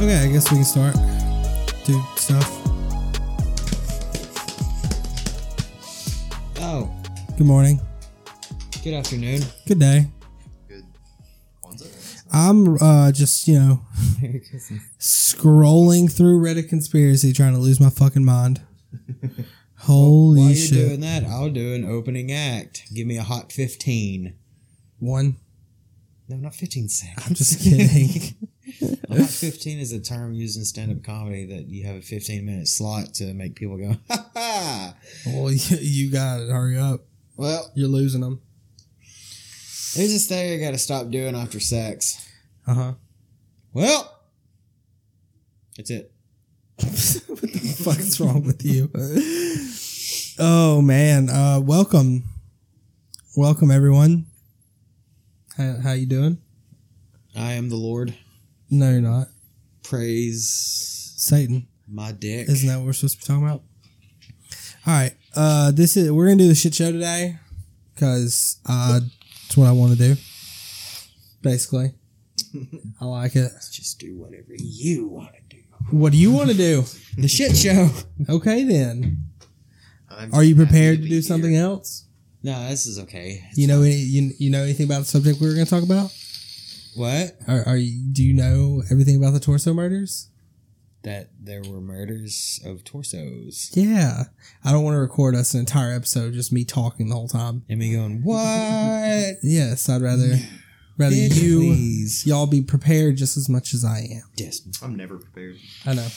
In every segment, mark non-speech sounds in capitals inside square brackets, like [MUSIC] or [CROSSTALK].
Okay, I guess we can start. Do stuff. Oh, Good morning. good afternoon. Good day. Good. Kwanzaa? I'm uh just, you know, scrolling through Reddit conspiracy trying to lose my fucking mind. [LAUGHS] Holy shit. While you're shit. doing that, I'll do an opening act. Give me a hot 15. One. No, not 15 seconds. I'm just kidding. [LAUGHS] [LAUGHS] A hot 15 is a term used in stand up comedy that you have a 15 minute slot to make people go, [LAUGHS] ha ha. well, [LAUGHS] you, got it. Hurry up. Well, You're losing them. there's this thing I gotta stop doing after sex. Uh huh. Well, that's it. what the fuck is wrong with you? Oh man. Uh welcome. Welcome everyone. How how you doing? I am the Lord. No, you're not. Praise Satan. my dick. Isn't that what we're supposed to be talking about? All right. Uh, this is we're gonna do the shit show today because uh, it's what I want to do. Basically, [LAUGHS] I like it. Just do whatever you want to do. What do you want to do? [LAUGHS] The shit show. Okay, then. I'm Are you prepared to be do here. something else? No, this is okay. It's You know any you, you know anything about the subject we were gonna talk about? What? Are, are you do you know everything about the torso murders? That there were murders of torsos. Yeah, I don't want to record us an entire episode just me talking the whole time. And me going, what? [LAUGHS] Yes, I'd rather rather Bitch, you please. y'all be prepared just as much as I am. Yes. I'm never prepared. I know.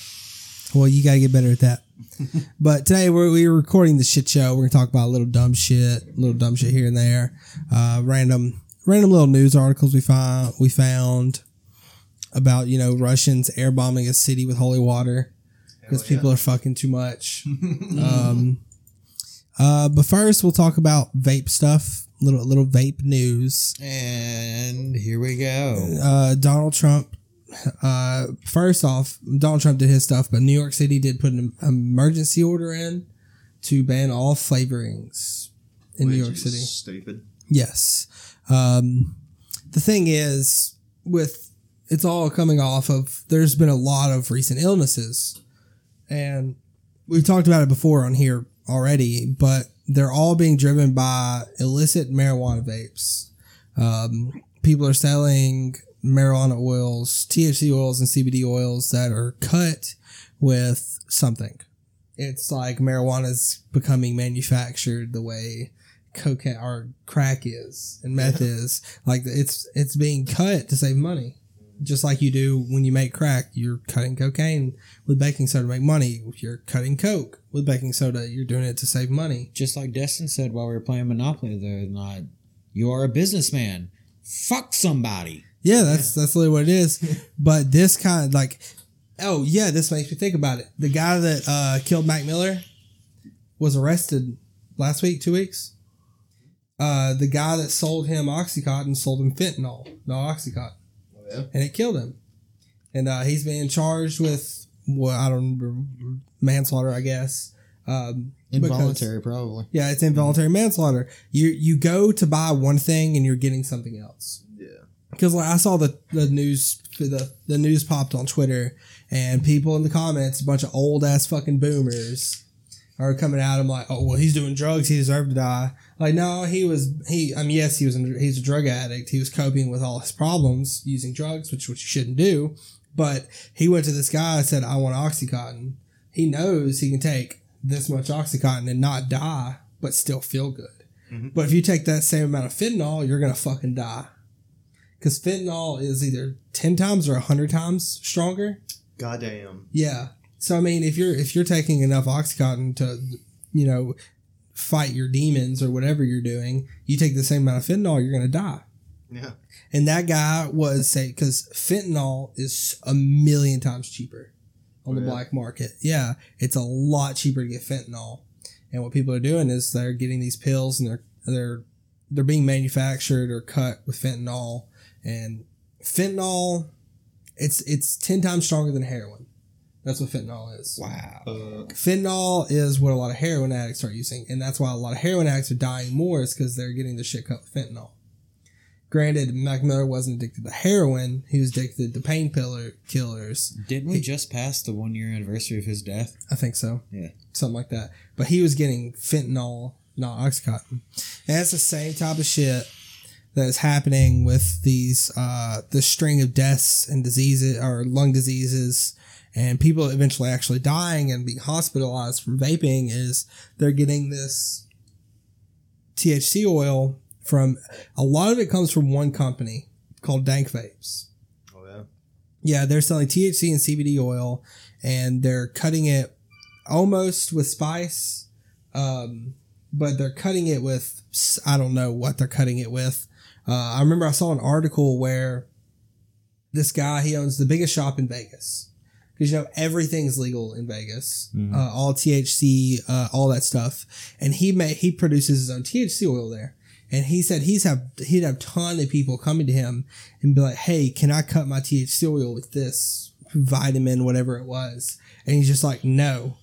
Well, you gotta get better at that. [LAUGHS] but today we're, we're recording the shit show. We're gonna talk about a little dumb shit, a little dumb shit here and there, uh, random, random little news articles we found we found about you know Russians air bombing a city with holy water because yeah. people are fucking too much. [LAUGHS] um, uh, but first we'll talk about vape stuff, little little vape news. And here we go. uh, Donald Trump. Uh, first off, Donald Trump did his stuff, but New York City did put an emergency order in to ban all flavorings in New York City. Stupid. Yes. Um, the thing is, with it's all coming off of there's been a lot of recent illnesses, and we've talked about it before on here already, but they're all being driven by illicit marijuana vapes. Um, people are selling marijuana oils, THC oils, and CBD oils that are cut with something. It's like marijuana is becoming manufactured the way cocaine or crack is and meth is like it's it's being cut to save money. Just like you do when you make crack you're cutting cocaine with baking soda to make money. If you're cutting coke with baking soda. You're doing it to save money. Just like Destin said while we were playing Monopoly the other night, you are a businessman. Fuck somebody. yeah that's that's literally what it is. [LAUGHS] But this kind of like oh yeah this makes me think about it. The guy that uh killed mac miller was arrested last week two weeks uh the guy that sold him oxycontin sold him fentanyl no oxycontin Oh, yeah. and it killed him. And uh, he's being charged with what I don't remember manslaughter, I guess. Um, because- Involuntary, probably. yeah, it's involuntary manslaughter. You you go to buy one thing and you're getting something else. Yeah. Because like I saw the the news the the news popped on Twitter and people in the comments, a bunch of old ass fucking boomers are coming at him like, oh well, he's doing drugs, he deserved to die. Like no, he was he. I mean, yes, he was he's a drug addict. He was coping with all his problems using drugs, which which you shouldn't do. But he went to this guy and said, I want OxyContin. He knows he can take this much OxyContin and not die, but still feel good. Mhm. But if you take that same amount of fentanyl, you're gonna fucking die. Because fentanyl is either ten times or hundred times stronger. Goddamn. Yeah. So I mean, if you're if you're taking enough OxyContin to, you know, fight your demons or whatever you're doing, you take the same amount of fentanyl, you're gonna die. Yeah. And that guy was say because fentanyl is a million times cheaper on Oh, the yeah? black market. Yeah, it's a lot cheaper to get fentanyl. And what people are doing is they're getting these pills and they're they're they're being manufactured or cut with fentanyl. And fentanyl, it's it's ten times stronger than heroin. That's what fentanyl is. Wow. Fuck. Fentanyl is what a lot of heroin addicts are using, and that's why a lot of heroin addicts are dying more. Is because they're getting the shit cut with fentanyl. Granted, Mac Miller wasn't addicted to heroin; he was addicted to painkiller killers. Didn't we just pass the one year anniversary of his death? I think so. Yeah. something like that. But he was getting fentanyl, not oxycontin, and that's the same type of shit that is happening with these uh the string of deaths and diseases or lung diseases and people eventually actually dying and being hospitalized from vaping is they're getting this THC oil from a lot of it comes from one company called Dank Vapes. Oh yeah. Yeah, they're selling THC and CBD oil, and they're cutting it almost with spice, um, but they're cutting it with I don't know what they're cutting it with. Uh, I remember I saw an article where this guy he owns the biggest shop in Vegas because you know everything's legal in Vegas, Mhm. uh, all THC, uh, all that stuff, and he may he produces his own THC oil there. And he said he's have he'd have a ton of people coming to him and be like, "Hey, can I cut my THC oil with this vitamin, whatever it was?" And he's just like, "No.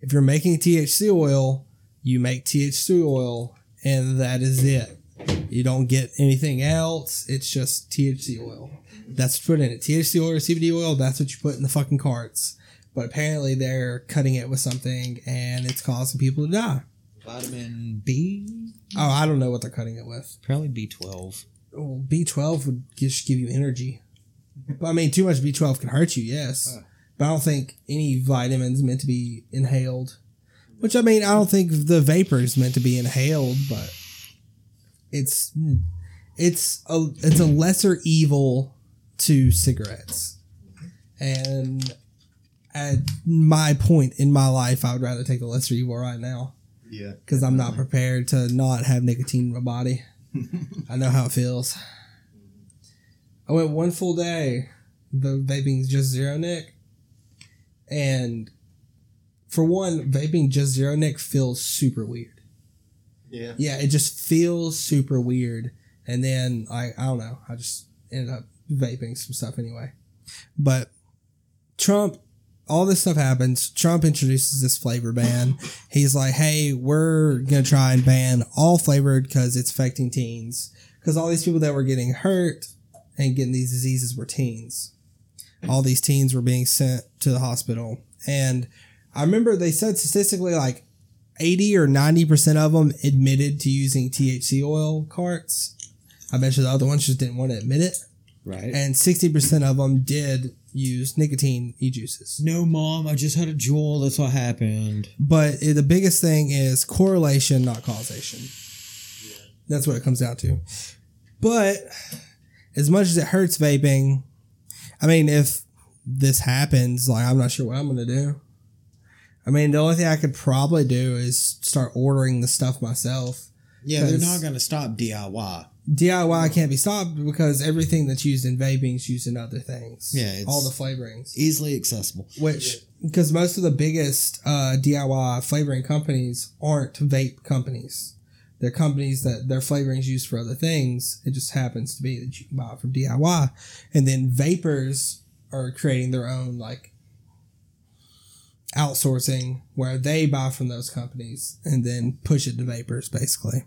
If you're making THC oil, you make THC oil, and that is it. You don't get anything else. It's just THC oil. That's put in it. THC oil or CBD oil. That's what you put in the fucking carts." But apparently, they're cutting it with something, and it's causing people to die. Vitamin B, Oh, I don't know what they're cutting it with. probably B twelve. Well, B12 would just give you energy. But I mean, too much B12 can hurt you, yes. Huh. But I don't think any vitamins meant to be inhaled. Which I mean, I don't think the vapor is meant to be inhaled, but it's hmm, it's a it's a lesser evil to cigarettes. And at my point in my life, I would rather take the lesser evil right now Yeah. because I'm not prepared to not have nicotine in my body. [LAUGHS] I know how it feels. I went one full day. The vaping's just zero nick, and for one, vaping just zero nick feels super weird. Yeah. Yeah, it just feels super weird. And then I I don't know. I just ended up vaping some stuff anyway. But Trump, all this stuff happens. Trump introduces this flavor ban. He's like, "Hey, we're gonna try and ban all flavored because it's affecting teens. Because all these people that were getting hurt and getting these diseases were teens. All these teens were being sent to the hospital, and I remember they said statistically like 80 or 90% of them admitted to using THC oil carts. I bet you the other ones just didn't want to admit it. Right. And 60% of them did use nicotine e juices. no, mom, I just had a Juul. That's what happened. But the biggest thing is correlation, not causation. That's what it comes down to. But as much as it hurts vaping, I mean, if this happens, like, I'm not sure what I'm going to do. I mean, the only thing I could probably do is start ordering the stuff myself. Yeah, they're not going to stop DIY. DIY can't be stopped because everything that's used in vaping is used in other things. Yeah, it's- all the flavorings. Easily accessible. Which, because most of the biggest uh, DIY flavoring companies aren't vape companies. They're companies that their flavorings used for other things. It just happens to be that you can buy it from DIY. And then vapors are creating their own like outsourcing where they buy from those companies and then push it to vapors basically.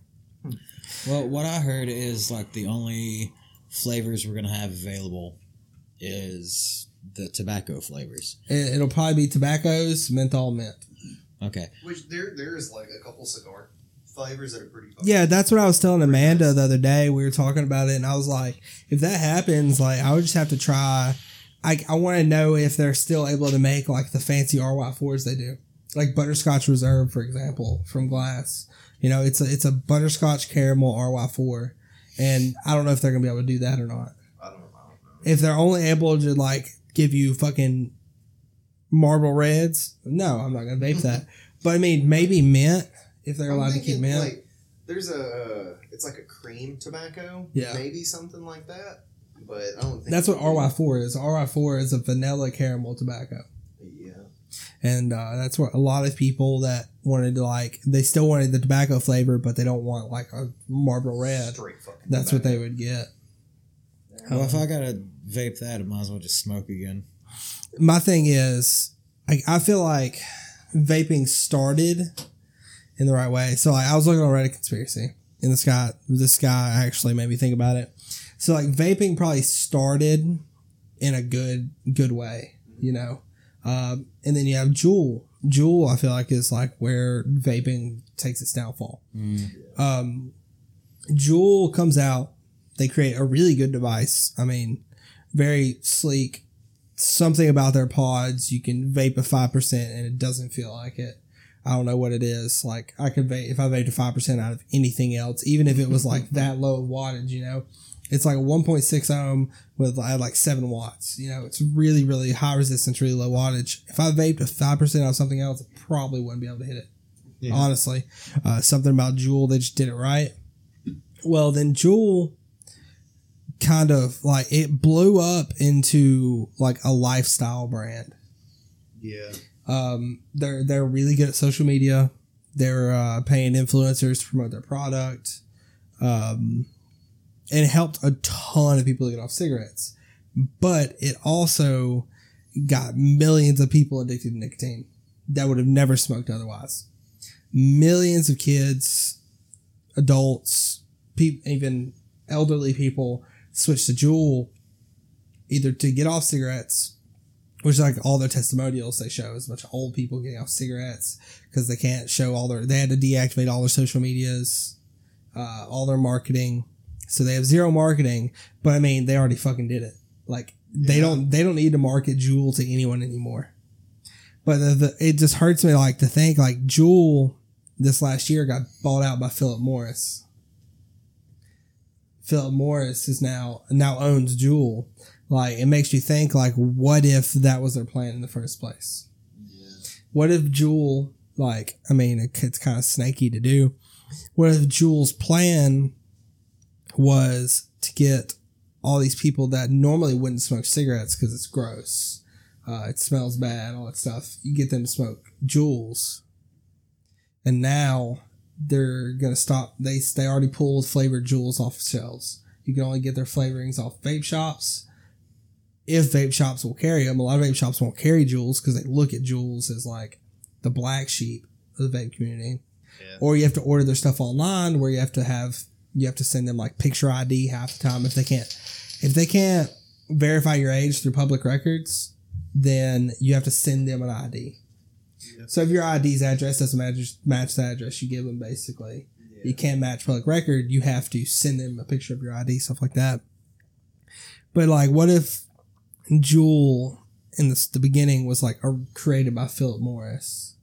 Well, what I heard is like the only flavors we're going to have available is the tobacco flavors. It, it'll probably be tobaccos, menthol, mint. Okay. Which there there is like a couple cigar flavors that are pretty. fucking- Yeah, that's what I was telling Amanda the other day. We were talking about it, and I was like, if that happens, like, I would just have to try. I, I want to know if they're still able to make like the fancy RY4s they do, like Butterscotch Reserve, for example, from Glas. You know, it's a it's a butterscotch caramel RY4, and I don't know if they're gonna be able to do that or not. I don't know. I don't know. If they're only able to like give you fucking Marlboro reds, no, I'm not gonna vape [LAUGHS] that. But I mean, maybe mint if they're I'm allowed to keep mint. Like, there's a uh, it's like a cream tobacco. Yeah. Maybe something like that. But I don't think That's what RY4 is. RY4 is a vanilla caramel tobacco. Yeah. And uh, that's what a lot of people that wanted to like, they still wanted the tobacco flavor, but they don't want like a Marlboro Red. Straight fucking. That's what they would get. Well, if I got to vape that, I might as well just smoke again. My thing is, I, I feel like vaping started in the right way. So like, I was looking on Reddit conspiracy, and this guy, this guy actually made me think about it. So like vaping probably started in a good good way, you know. Um, and then you have Juul. Juul, I feel like is like where vaping takes its downfall. Um, Juul comes out, they create a really good device. I mean, very sleek. Something about their pods, you can vape a five percent and it doesn't feel like it. I don't know what it is. Like I could vape if I vaped a five percent out of anything else, even if it was like that low wattage, you know. It's like a 1.6 ohm with I had like seven watts. You know, it's really, really high resistance, really low wattage. If I vaped a five percent out of something else, I probably wouldn't be able to hit it. Yeah. Honestly, uh, something about Juul, they just did it right. Well, then Juul kind of like it blew up into like a lifestyle brand. Yeah. Um, they're they're really good at social media. They're uh, paying influencers to promote their product, um, it helped a ton of people to get off cigarettes. But it also got millions of people addicted to nicotine that would have never smoked otherwise. Millions of kids, adults, peop even elderly people switched to Juul either to get off cigarettes which like all their testimonials they show is a bunch of old people getting off cigarettes because they can't show all their they had to deactivate all their social medias uh, all their marketing so they have zero marketing but i mean they already fucking did it like they Yeah. don't they don't need to market Juul to anyone anymore but the, the, it just hurts me like to think like Juul this last year got bought out by philip morris philip morris is now now owns Juul. like it makes you think like what if that was their plan in the first place Yeah. what if Juul like I mean it, it's kind of snaky to do what if Juul's plan was to get all these people that normally wouldn't smoke cigarettes because it's gross uh, it smells bad all that stuff you get them to smoke Juuls and now they're gonna stop they they already pulled flavored Juuls off shelves you can only get their flavorings off vape shops if vape shops will carry them. A lot of vape shops won't carry Juuls because they look at Juuls as like the black sheep of the vape community. Yeah. Or you have to order their stuff online where you have to have you have to send them like picture ID half the time if they can't if they can't verify your age through public records, then you have to send them an ID. Yeah. So if your ID's address doesn't match match the address you give them, basically, you can't match public record. You have to send them a picture of your ID, stuff like that. But like, what if Juul in the, the beginning was like a, created by Philip Morris?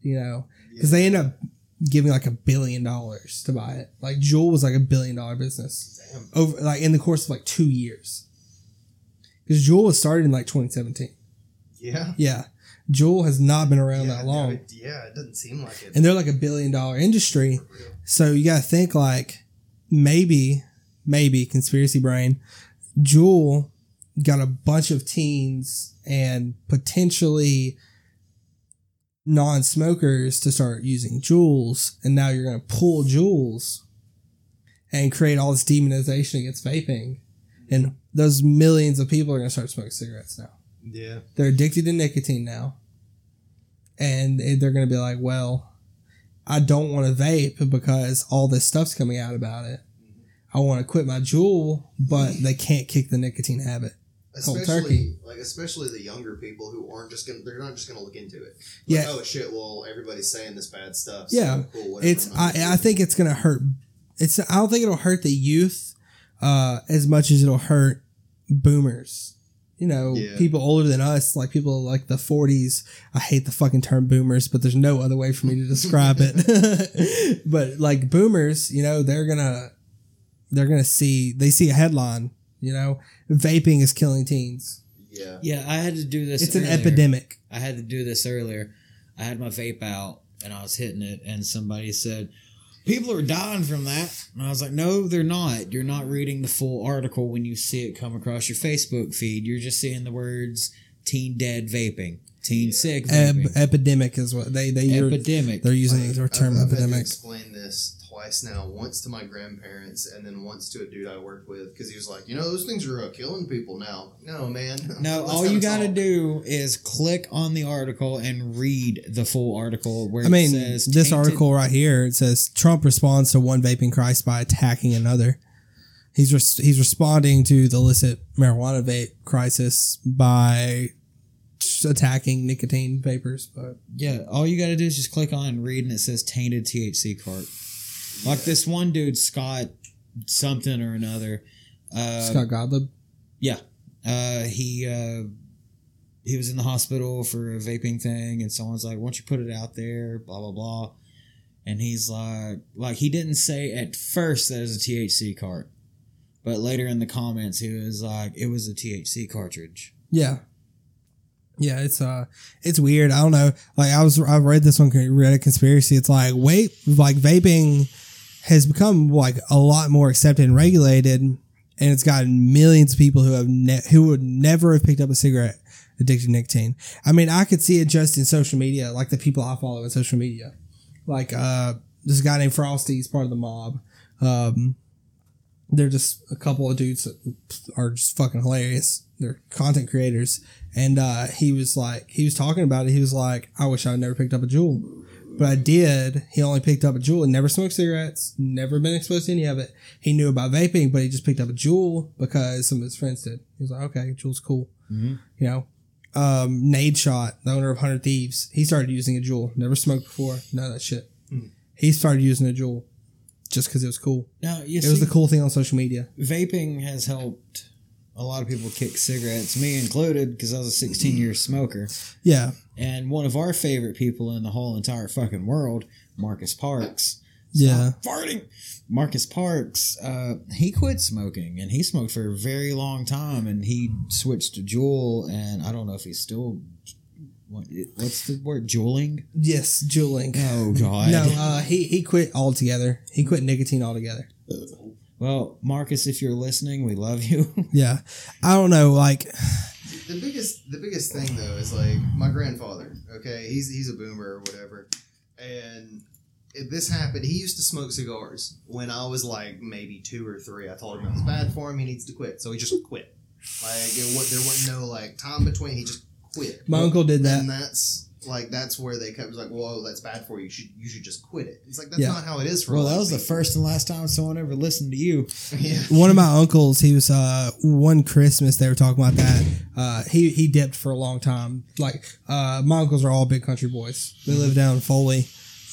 You know, because they end up giving like a billion dollars to buy it. Like Juul was like a billion dollar business Damn. over like in the course of like two years. Because Juul was started in like 2017. Yeah. Yeah, Juul has not been around yeah, that no, long it- yeah, it doesn't seem like it. and they're like a billion dollar industry. So you got to think like maybe, maybe conspiracy brain, Juul got a bunch of teens and potentially non-smokers to start using Juuls, and now you're going to pull Juuls and create all this demonization against vaping, and those millions of people are going to start smoking cigarettes now. Yeah. they're addicted to nicotine now. And they're going to be like well i don't want to vape because all this stuff's coming out about it. I want to quit my Juul but they can't kick the nicotine habit Especially turkey. like especially the younger people who aren't just gonna they're not just gonna look into it. Like, Yeah. oh shit, well everybody's saying this bad stuff. so Yeah. Cool, it's gonna I, I think it's going to hurt it's i don't think it'll hurt the youth uh as much as it'll hurt boomers you know Yeah. people older than us like people like the 40s i hate the fucking term boomers but there's no other way for me to describe it [LAUGHS] but like boomers you know they're gonna they're gonna see they see a headline you know vaping is killing teens Yeah. Yeah, I had to do this. it's an epidemic I had to do this earlier. I had my vape out and I was hitting it, and somebody said, People are dying from that. And I was like, No, they're not. You're not reading the full article when you see it come across your Facebook feed. You're just seeing the words teen dead vaping, teen sick Eb- vaping, epidemic is what they they epidemic. they're using Like, the term I've, I've had to epidemic explain this twice now. Once to my grandparents, and then once to a dude I worked with because he was like, you know, those things are uh, killing people now. No, man. [LAUGHS] No, all you got to do is click on the article and read the full article where I mean, it says this tainted- article right here it says Trump responds to one vaping crisis by attacking another. He's res- he's responding to the illicit marijuana vape crisis by attacking nicotine vapors. But Yeah, all you got to do is just click on and read, and it says tainted THC cart. Like this one dude, Scott something or another. Uh, Scott Godlib, Yeah, uh, he uh, he was in the hospital for a vaping thing, and someone's like, "Why don't you put it out there?" Blah blah blah, and he's like, like he didn't say at first that it was a THC cart, but later in the comments he was like, "It was a THC cartridge." yeah, yeah, it's uh, it's weird. I don't know. Like I was, I read this one, read a conspiracy. It's like wait, like vaping has become like a lot more accepted and regulated, and it's gotten millions of people who have ne- who would never have picked up a cigarette addicted to nicotine. I mean, I could see it just in social media, like the people I follow in social media. Like uh, this guy named Frosty is part of the mob. Um, they're just a couple of dudes that are just fucking hilarious. They're content creators, and uh, he was like, he was talking about it. He was like, I wish I'd never picked up a Juul, but I did. He only picked up a Juul and never smoked cigarettes, never been exposed to any of it. He knew about vaping, but he just picked up a Juul because some of his friends did. He was like, okay, Juul's cool, Mhm. you know. Um, Nadeshot, the owner of Hundred Thieves, he started using a Juul. Never smoked before, none of that shit. He started using a jewel just because it was cool. Now you It see, was the cool thing on social media. vaping has helped a lot of people kick cigarettes, me included, because I was a 16 year smoker. Yeah, And one of our favorite people in the whole entire fucking world, Marcus Parks. yeah. Farting. Marcus Parks, uh, he quit smoking and he smoked for a very long time and he switched to Juul and I don't know if he's still what, what's the word juuling? Yes, juuling. Oh god. No, uh, he he quit altogether. He quit nicotine altogether. Well, Marcus, if you're listening, we love you. [LAUGHS] Yeah, I don't know. Like, the biggest the biggest thing though is like my grandfather okay? He's he's a boomer or whatever. And if this happened he used to smoke cigars when i was like maybe two or three. I told him it was bad for him. He needs to quit. So he just quit. Like it, wa- there wasn't no like time between. He just quit. My uncle did that. and that's like that's where they kept was like whoa that's bad for you you should you should just quit it it's like that's Yeah. not how it is for a well, lot that of was the people. first and last time someone ever listened to you. [LAUGHS] yeah One of my uncles, he was uh one Christmas they were talking about that. Uh, he he dipped for a long time. Like, uh, my uncles are all big country boys. They live down in Foley.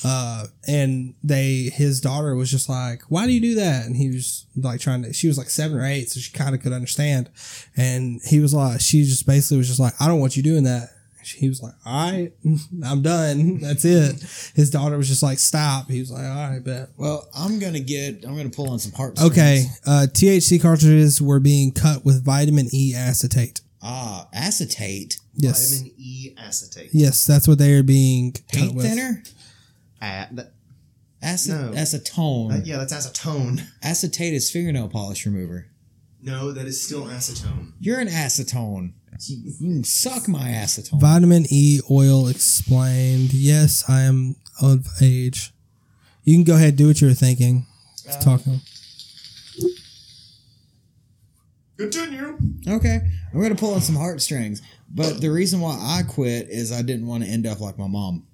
Uh, and they, his daughter was just like, why do you do that? And he was like trying to, she was like seven or eight, so she kind of could understand. And he was like, she just basically was just like, I don't want you doing that. He was like, all right, [LAUGHS] I'm done. That's it. His daughter was just like, stop. He was like, all right, bet. Well, I'm gonna get. I'm gonna pull on some heart. Okay, uh, THC cartridges were being cut with vitamin E acetate. Ah, acetate. Yes, vitamin e acetate yes, that's what they are being Paint with. thinner. Ah, that, Acet- No. Acetone. that- yeah that's acetone Acetate is fingernail polish remover. no that is still acetone You're an acetone. You, you can suck my acetone. Vitamin E oil explained. Yes, I am of age. You can go ahead and do what you were thinking. Just talking. continue Okay, I'm gonna pull on some heartstrings. But the reason why I quit is I didn't want to end up like my mom.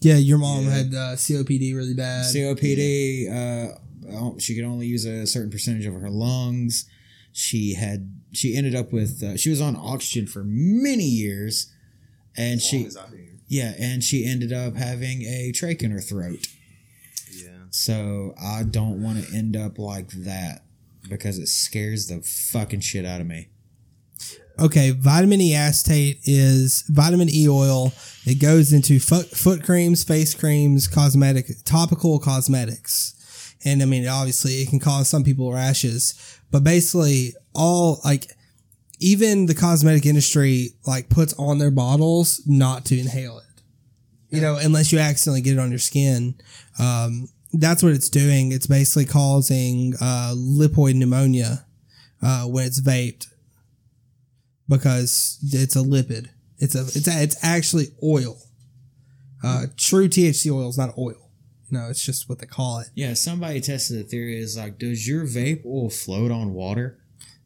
Yeah, your mom Yeah. had uh, COPD really bad. COPD. Uh, oh, she could only use a certain percentage of her lungs. She had. She ended up with. Uh, she was on oxygen for many years, and as she. long as I knew. Yeah, and she ended up having a trach in her throat. yeah So I don't want to end up like that because it scares the fucking shit out of me. Okay, vitamin E acetate is vitamin E oil. It goes into foot, foot creams, face creams, cosmetic, topical cosmetics. And I mean, obviously, it can cause some people rashes, but basically, all like even the cosmetic industry like puts on their bottles not to inhale it. You know, unless you accidentally get it on your skin. Um, that's what it's doing. It's basically causing uh, lipoid pneumonia uh, when it's vaped because it's a lipid. It's a it's a, it's actually oil. Uh, true THC oil is not oil. No, it's just what they call it. Yeah, somebody tested the theory is like, does your vape oil float on water?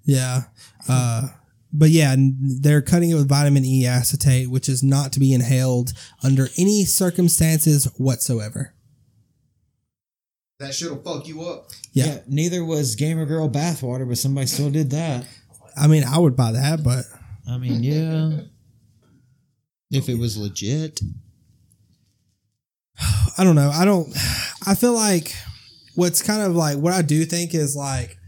Yeah. Uh, but yeah, they're cutting it with vitamin E acetate, which is not to be inhaled under any circumstances whatsoever. That shit'll fuck you up. Yeah. Neither was Gamer Girl bathwater, but somebody still did that. I mean, I would buy that, but I mean, yeah. [LAUGHS] if it was legit. I don't know. I don't. I feel like what's kind of like what I do think is like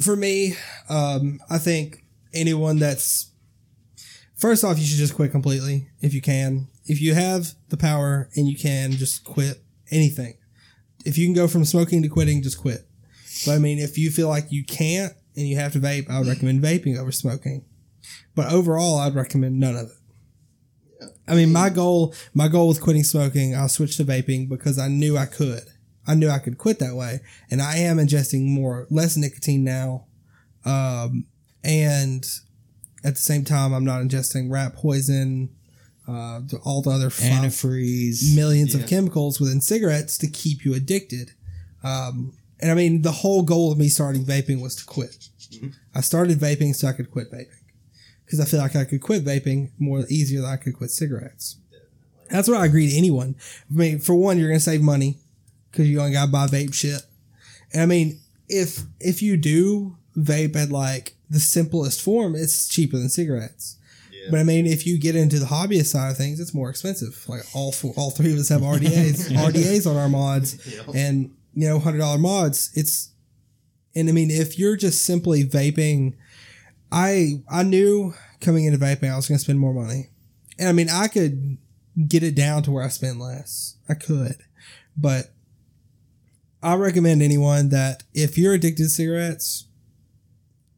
for me. Um, I think anyone that's first off, you should just quit completely if you can. If you have the power and you can, just quit anything. If you can go from smoking to quitting, just quit. But I mean, if you feel like you can't and you have to vape, I would recommend vaping over smoking. But overall, I'd recommend none of it. I mean, my goal, my goal with quitting smoking, I switched to vaping because I knew I could. I knew I could quit that way, and I am ingesting more, less nicotine now, um, and at the same time, I'm not ingesting rat poison, uh, all the other Antifreeze. millions of chemicals within cigarettes to keep you addicted. Um, and I mean, the whole goal of me starting vaping was to quit. I started vaping so I could quit vaping because I feel like I could quit vaping more easier than I could quit cigarettes. That's what I agree to anyone. I mean, for one, you're gonna save money because you only gotta buy vape shit. And I mean, if if you do vape at like the simplest form, it's cheaper than cigarettes. Yeah. But I mean, if you get into the hobbyist side of things, it's more expensive. Like all four, all three of us have RDAs, [LAUGHS] RDAs on our mods, [LAUGHS] Yeah. and you know, hundred dollar mods. It's, and I mean, if you're just simply vaping, I I knew coming into vaping I was going to spend more money, and I mean, I could get it down to where I spend less. I could, but I recommend anyone that if you're addicted to cigarettes,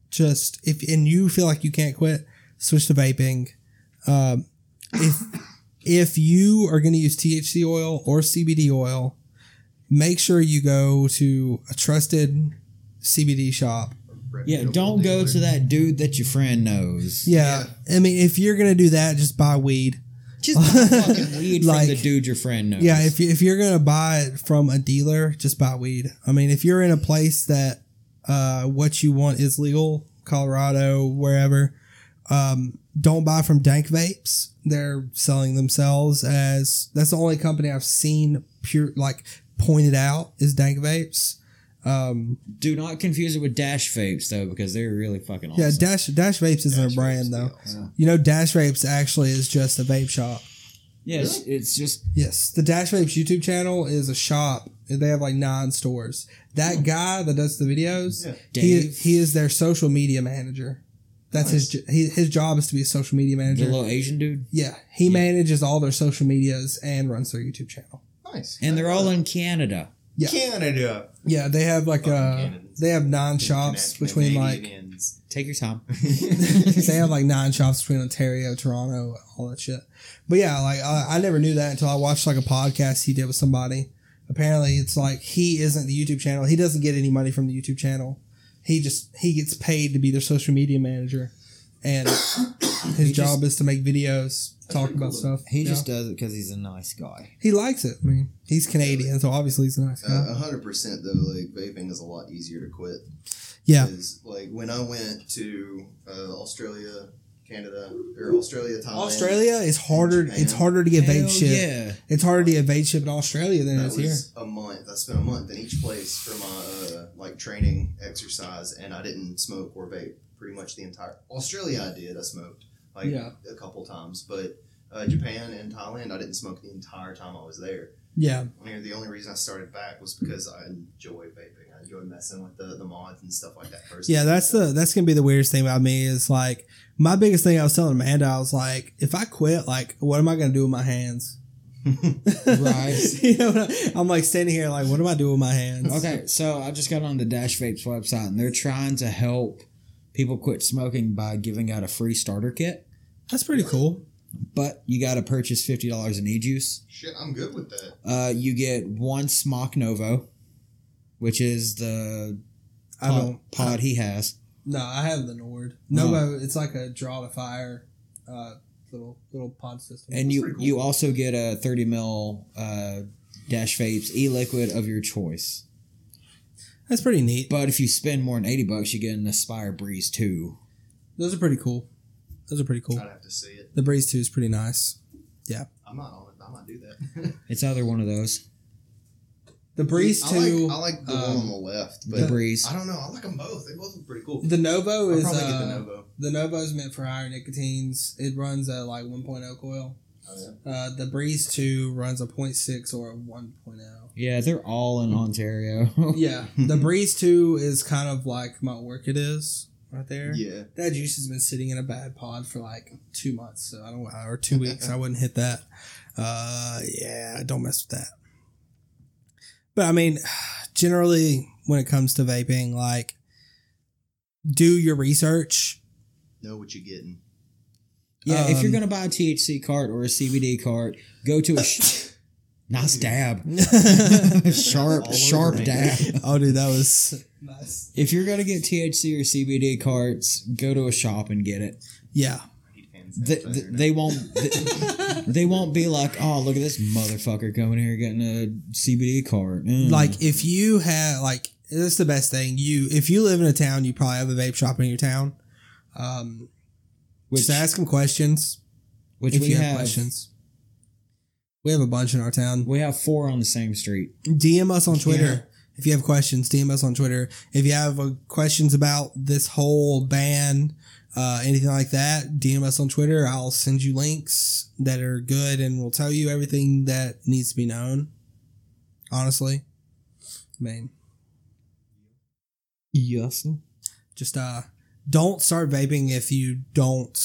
just if and you feel like you can't quit, switch to vaping. Um, if [LAUGHS] if you are going to use THC oil or CBD oil, make sure you go to a trusted CBD shop. Yeah, don't go to that dude that your friend knows. Yeah, I mean, if you're going to do that, just buy weed. Just buy [LAUGHS] fucking weed Like- from the dude your friend knows. Yeah, if you, if you're gonna buy it from a dealer, just buy weed. I mean, if you're in a place that uh, what you want is legal, Colorado, wherever, um, don't buy from Dank Vapes. They're selling themselves as that's the only company I've seen pure like pointed out is Dank Vapes. Um, Do not confuse it with Dash Vapes though, because they're really fucking awesome. yeah, Dash Dash Vapes isn't Dash a brand Vapes, though. yeah. You know, Dash Vapes actually is just a vape shop. Yes, it's, it's just Yes, the Dash Vapes YouTube channel is a shop. They have like nine stores. That guy that does the videos, Yeah. he, Dave. he is their social media manager. That's his he, his job is to be a social media the manager. little Asian dude, Yeah, he manages all their social medias and runs their YouTube channel. Nice. and they're all in Canada. Yeah. Canada. Yeah, they have like Fucking uh Canadians. they have nine shops Cana- between like Canadians. Take your time. [LAUGHS] [LAUGHS] they have like nine shops between Ontario, Toronto, all that shit. But yeah, like I, I never knew that until I watched like a podcast he did with somebody. Apparently, it's like he isn't the YouTube channel. He doesn't get any money from the YouTube channel. He just he gets paid to be their social media manager, and [COUGHS] his He job is to make videos, talk about cool, stuff. He Yeah. just does it because he's a nice guy. he likes it. I mean, he's Canadian, so obviously he's a nice guy. Uh, A hundred percent though, like vaping is a lot easier to quit. yeah, 'Cause, like when I went to uh, Australia, Canada, or Australia, Thailand. Australia is harder. It's harder to get Hell vape shit. Yeah. It's harder to get vape shit in Australia than it That is here. a month. I spent a month in each place for my uh, like training exercise, and I didn't smoke or vape pretty much the entire. Australia, I did. I smoked like Yeah. a couple times, but uh, Japan and Thailand, I didn't smoke the entire time I was there. Yeah, I mean, the only reason I started back was because I enjoy vaping. I enjoy messing with the, the mods and stuff like that. Personally. Yeah, that's the that's gonna be the weirdest thing about me is like my biggest thing I was telling Amanda, I was like, if I quit, like, what am I gonna do with my hands? [LAUGHS] [LAUGHS] Right. you know, I- I'm like standing here like, what am I doing with my hands? Okay, so I just got on the Dash Vapes website and they're trying to help people quit smoking by giving out a free starter kit, that's pretty cool. but you got to purchase fifty dollars in e-juice. Shit, I'm good with that. Uh, you get one Smok Novo, which is the I pod, don't. pod he has. No, I have the Nord. No, it's like a draw to fire, uh, little little pod system. And you cool. you also get a 30 mil uh, Dash Vapes e-liquid of your choice. that's pretty neat. But if you spend more than 80 bucks, you get an Aspire Breeze Two. Those are pretty cool. Those are pretty cool. I'd have to see it. The Breeze Two is pretty nice. Yeah. I'm not on it. I might do that. [LAUGHS] It's either one of those. The Breeze I Two, like, I like the one um, on the left, but The Breeze. I don't know. I like them both. They both look pretty cool. the Novo I'll is probably uh, get the Novo. the Novo is meant for higher nicotines. It runs a like 1.0 coil. Oh, Uh, the Breeze Two runs a 0.6 or a 1.0. Yeah, they're all in Ontario. Yeah, [LAUGHS] the Breeze Two is kind of like my Orchid is right there. Yeah. That juice has been sitting in a bad pod for like two months, so I don't or two weeks. I wouldn't hit that. Uh, yeah, don't mess with that. But I mean, [SIGHS] generally, when it comes to vaping, like, do your research. Know what you're getting. yeah, if you're Um, gonna buy a THC cart or a CBD cart, go to a sh- [LAUGHS] nice dab, [LAUGHS] sharp, sharp me. Oh, dude, that was nice. If you're gonna get THC or CBD carts, go to a shop and get it. Yeah, They, they, they won't. They, [LAUGHS] they won't be like, oh, look at this motherfucker coming here getting a CBD cart. Mm. like if you have like that's the best thing. You if you live in a town, you probably have a vape shop in your town. Um, which, just ask them questions. which if we you have, have. questions. We have a bunch in our town. We have four on the same street. DM us on Twitter Yeah. If you have questions. DM us on Twitter if you have uh, questions about this whole ban, uh, anything like that. DM us on Twitter. I'll send you links that are good, and we'll tell you everything that needs to be known. Honestly, I mean, Yes. just uh, don't start vaping if you don't.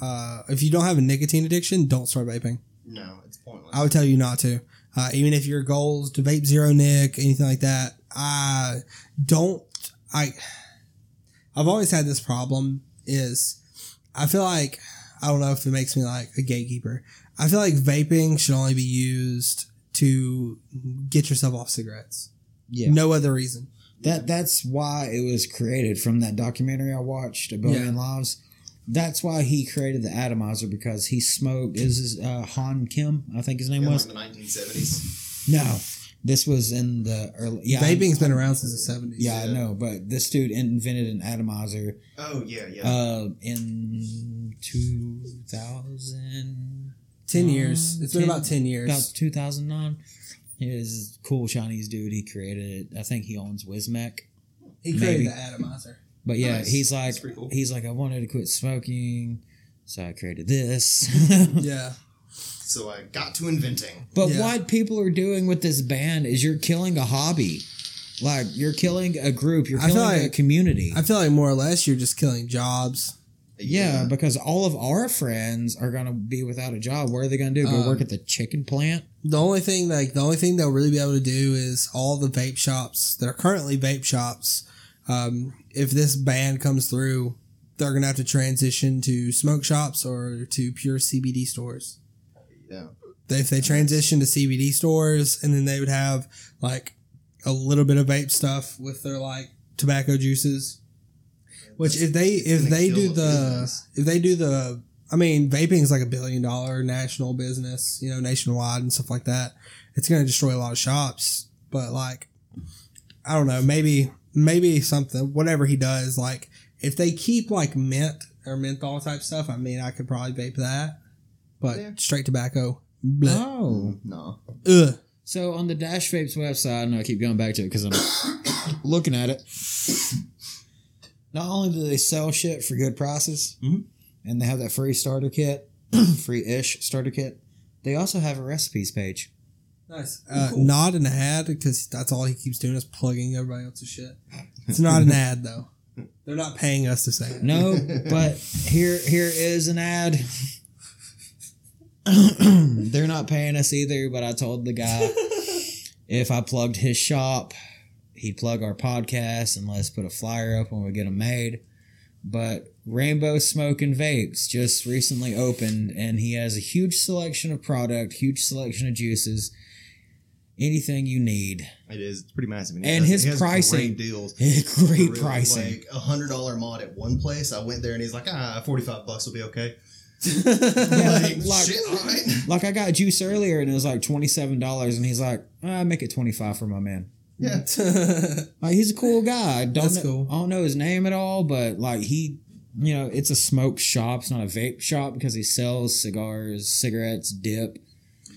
Uh, if you don't have a nicotine addiction, don't start vaping. No, it's pointless. I would tell you not to. Uh, even if your goal is to vape zero nick, anything like that, I don't. I I've always had this problem. Is I feel like I don't know if it makes me like a gatekeeper. I feel like vaping should only be used to get yourself off cigarettes. Yeah. No other reason. That that's why it was created from that documentary I watched, A Billion Yeah. Lives. That's why he created the atomizer because he smoked. Is his uh, Han Kim? I think his name was in like was. the 1970s. No, this was in the early. Yeah, Vaping's been around since the seventies. Yeah, I know, but this dude invented an atomizer Oh yeah, yeah. uh, in two thousand. ten years. It's been about ten years. About two thousand nine. He is a cool Chinese dude. He created it. I think he owns Wismec. he created maybe. the atomizer. But yeah, Nice. he's like cool. he's like I wanted to quit smoking, so I created this. [LAUGHS] Yeah. so I got to inventing. but Yeah. what people are doing with this band is you're killing a hobby. Like you're killing a group, you're I feel killing a community. I feel like more or less you're just killing jobs. yeah, because all of our friends are gonna be without a job. What are they gonna do? Go Um, work at the chicken plant? The only thing like the only thing they'll really be able to do is all the vape shops that are currently vape shops. Um, if this ban comes through, they're gonna have to transition to smoke shops or to pure CBD stores. yeah. If they transition to CBD stores, and then they would have like a little bit of vape stuff with their like tobacco juices. Which if they if they do the business. if they do the I mean vaping is like a billion dollar national business, you know, nationwide and stuff like that. It's to destroy a lot of shops, but like I don't know, maybe maybe something whatever he does like if they keep like mint or menthol type stuff, I mean I could probably vape that. But Yeah. straight tobacco. bleh. Oh. No. Ugh. So on the Dash Vapes website, I know I keep going back to it because I'm [COUGHS] looking at it. Not only do they sell shit for good prices, Mhm. and they have that free starter kit, [COUGHS] free-ish starter kit, they also have a recipes page. Nice. Uh, Cool. Not an ad because that's all he keeps doing is plugging everybody else's shit. It's not an ad though. They're not paying us to say it. No, [LAUGHS] but here here is an ad. [CLEARS THROAT] They're not paying us either, but I told the guy [LAUGHS] if I plugged his shop, he'd plug our podcast and let's put a flyer up when we get them made. But Rainbow Smoke and Vapes just recently opened, and he has a huge selection of product, huge selection of juices, anything you need. It is. It's pretty massive. he And has- his he has pricing- [LAUGHS] Great deals. Great Really, pricing. Like a hundred dollar mod at one place. I went there and he's like, ah, forty five bucks will be okay. [LAUGHS] Yeah, like, [LAUGHS] like- shit, all right. Like I got juice earlier and it was like twenty seven dollars, and he's like, "I make it twenty five for my man." Yeah. Like he's a cool guy. I don't That's know, cool. I don't know his name at all, but like he, you know, it's a smoke shop. It's not a vape shop because he sells cigars, cigarettes, dip.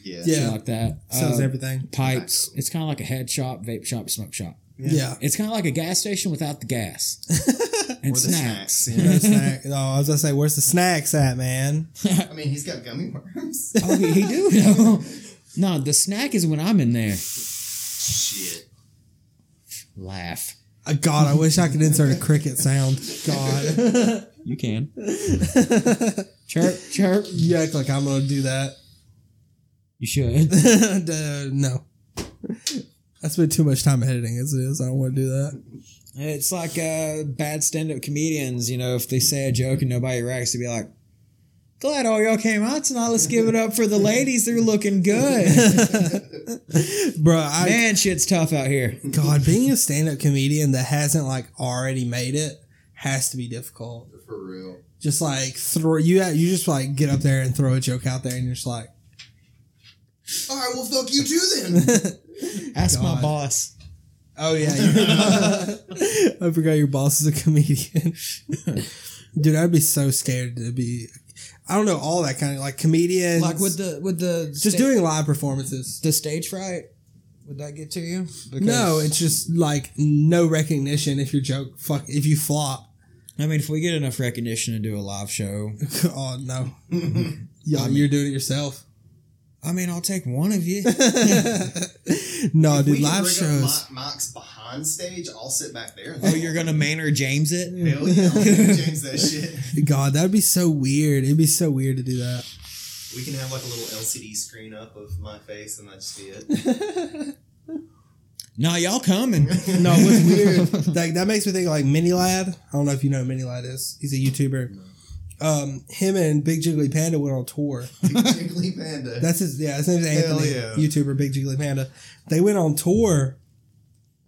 Yeah. Yeah. shit like that. Sells Uh, everything. pipes. It's kind of like a head shop, vape shop, smoke shop. Yeah. It's kind of like a gas station without the gas [LAUGHS] and Or the snacks. snacks. No snack. Oh, I was gonna say, where's the snacks at, man? [LAUGHS] I mean, he's got gummy worms. [LAUGHS] oh, he, he do. No. no, the snack is when I'm in there. Shit. Laugh. Uh, God, I wish I could insert a cricket sound. God, You can. chirp, chirp. you act like I'm gonna do that. You should. [LAUGHS] Duh, no, I spend too much time editing as it is. I don't want to do that. It's like uh, bad stand-up comedians. You know, if they say a joke and nobody reacts, they'd be like, "Glad all y'all came out tonight. Let's give it up for the [LAUGHS] ladies. They're looking good." [LAUGHS] Bro, I Man, shit's tough out here. God, being a stand-up comedian that hasn't like already made it has to be difficult. For real. Just like throw you you just like get up there and throw a joke out there and you're just like, All right, well, fuck you too then. [LAUGHS] Ask my boss. oh yeah, you're- [LAUGHS] I forgot your boss is a comedian. [LAUGHS] Dude, I'd be so scared to be. I don't know all that kind of like comedians. Like with the with the just sta- doing live performances. the stage fright. Would that get to you? Because- No, it's just like no recognition if your joke fuck if you flop. I mean, if we get enough recognition to do a live show, oh no, y'all, you're doing it yourself. I mean, I'll take one of you. [LAUGHS] [LAUGHS] no, If dude, we can live up shows. Mi- Mike's behind stage. I'll sit back there. Oh, you're gonna Maynard James it? Hell yeah, I'll change that shit. [LAUGHS] God, that'd be so weird. It'd be so weird to do that. We can have like a little LCD screen up of my face, and that just be it. nah, y'all coming? No, what's weird? like that makes me think like Mini Ladd. I don't know if you know who Mini Ladd is. He's a YouTuber. Um, him and Big Jiggly Panda went on tour. [LAUGHS] Big Jiggly Panda. That's his. Yeah, his name's Anthony. yeah. YouTuber Big Jiggly Panda. They went on tour,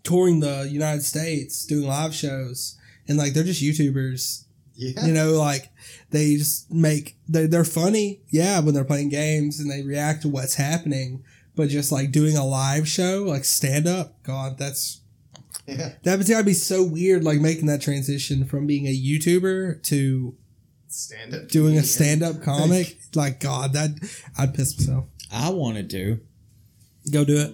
touring the United States, doing live shows, and like they're just YouTubers. yeah. You know, like they just make they they're funny, yeah, when they're playing games and they react to what's happening. But just like doing a live show, like stand up, God, that's yeah. that would be so weird, like making that transition from being a YouTuber to Stand up. doing a stand up [LAUGHS] comic. like God, that I'd piss myself. I wanted to. Go do it.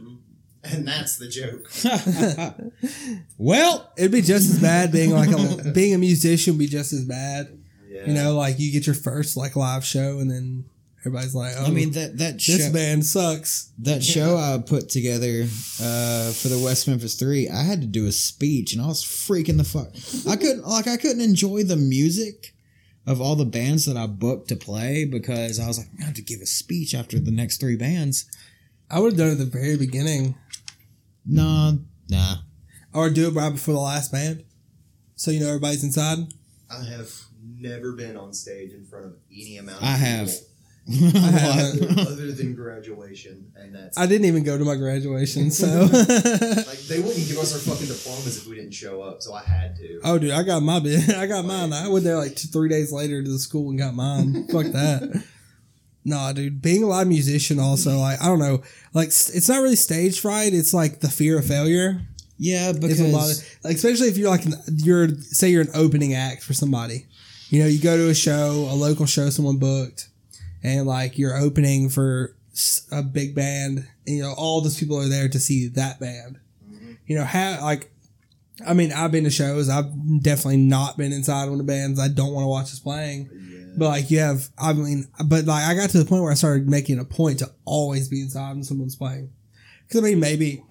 And that's the joke. [LAUGHS] [LAUGHS] well, It'd be just as bad being like a being a musician would be just as bad. Yeah. You know, like you get your first like live show and then everybody's like, oh, I mean that that this show, band sucks. that show I put together uh, for the West Memphis Three, I had to do a speech, and I was freaking the fuck. I couldn't like I couldn't enjoy the music of all the bands that I booked to play because I was like, I have to give a speech after the next three bands. I would have done it at the very beginning. Nah, nah. Or do it right before the last band. So you know everybody's inside. I have never been on stage in front of any amount. Of I have. people haven't. Other, other than graduation, and that's I didn't even go to my graduation, [LAUGHS] so like they wouldn't give us our fucking diplomas if we didn't show up, so I had to. Oh dude, I got my bit. [LAUGHS] I got mine. I went there like two, three days later to the school and got mine. Fuck that. [LAUGHS] Nah, dude. Being a live musician also, like, I don't know. Like, it's not really stage fright. It's like the fear of failure. Yeah, because a lot of, like, especially if you're like, an, you're, say you're an opening act for somebody. You know, you go to a show, a local show someone booked, and like you're opening for a big band, and you know, all those people are there to see that band. You know, how, like, I mean, I've been to shows. I've definitely not been inside one of the bands. I don't want to watch us playing. Yeah. But like you have, I mean, but like I got to the point where I started making a point to always be inside when someone's playing. Because I mean, maybe,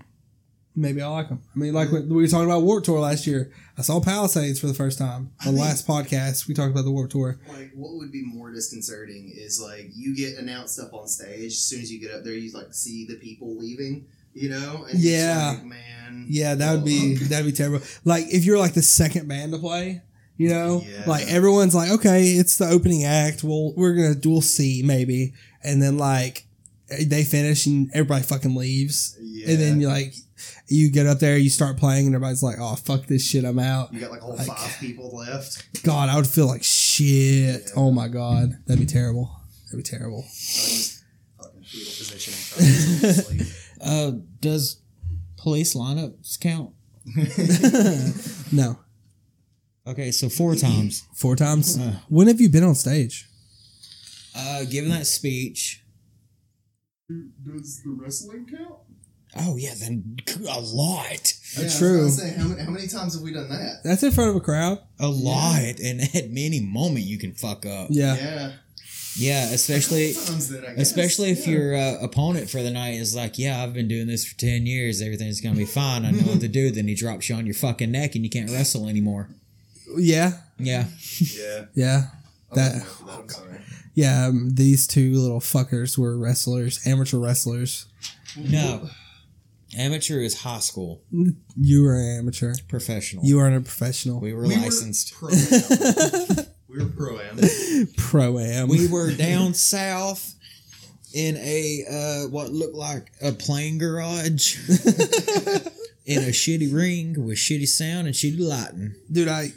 maybe I like them. I mean, like we were talking about Warped Tour last year, I saw Palisades for the first time. The last podcast we talked about the Warped Tour. Like, what would be more disconcerting is like you get announced up on stage. As soon as you get up there, you like see the people leaving. You know? And Yeah. like, man. Yeah, that would be oh. [LAUGHS] that'd be terrible. Like if you're like the second band to play, you know, Yeah. like everyone's like, okay, it's the opening act. Well, we're gonna we'll see maybe, and then like they finish and everybody fucking leaves, Yeah. and then you're like you get up there, you start playing, and everybody's like, oh fuck this shit, I'm out. you got like a whole like- five people left. God, I would feel like shit. Yeah. Oh my god, that'd be terrible. That'd be terrible. I just fucking fetal position and trying to sleep. uh, does police lineups count? [LAUGHS] no, Okay, so four times. [CLEARS THROAT] four times. Uh. When have you been on stage? Uh, giving that speech, Does the wrestling count? Oh yeah, then a lot, Yeah, I was True. Say, how, many, how many times have we done that? That's in front of a crowd. a lot, and at any moment you can fuck up. Yeah. Yeah. Yeah, especially Times then, I guess. especially if Yeah. your uh, opponent for the night is like, "Yeah, I've been doing this for ten years. Everything's gonna be fine. I know what to do." [LAUGHS] Then he drops you on your fucking neck, and you can't wrestle anymore. Yeah. Yeah, Yeah. [LAUGHS] Yeah. That- wasn't there for that, Yeah. Um, these two little fuckers were wrestlers, amateur wrestlers. no. Amateur is high school. You were an amateur. Professional. You aren't a professional. we were We were licensed. pro-am. [LAUGHS] we were pro am. Pro am. we were down south in a uh, what looked like a plain garage [LAUGHS] in a shitty ring with shitty sound and shitty lighting. Dude, I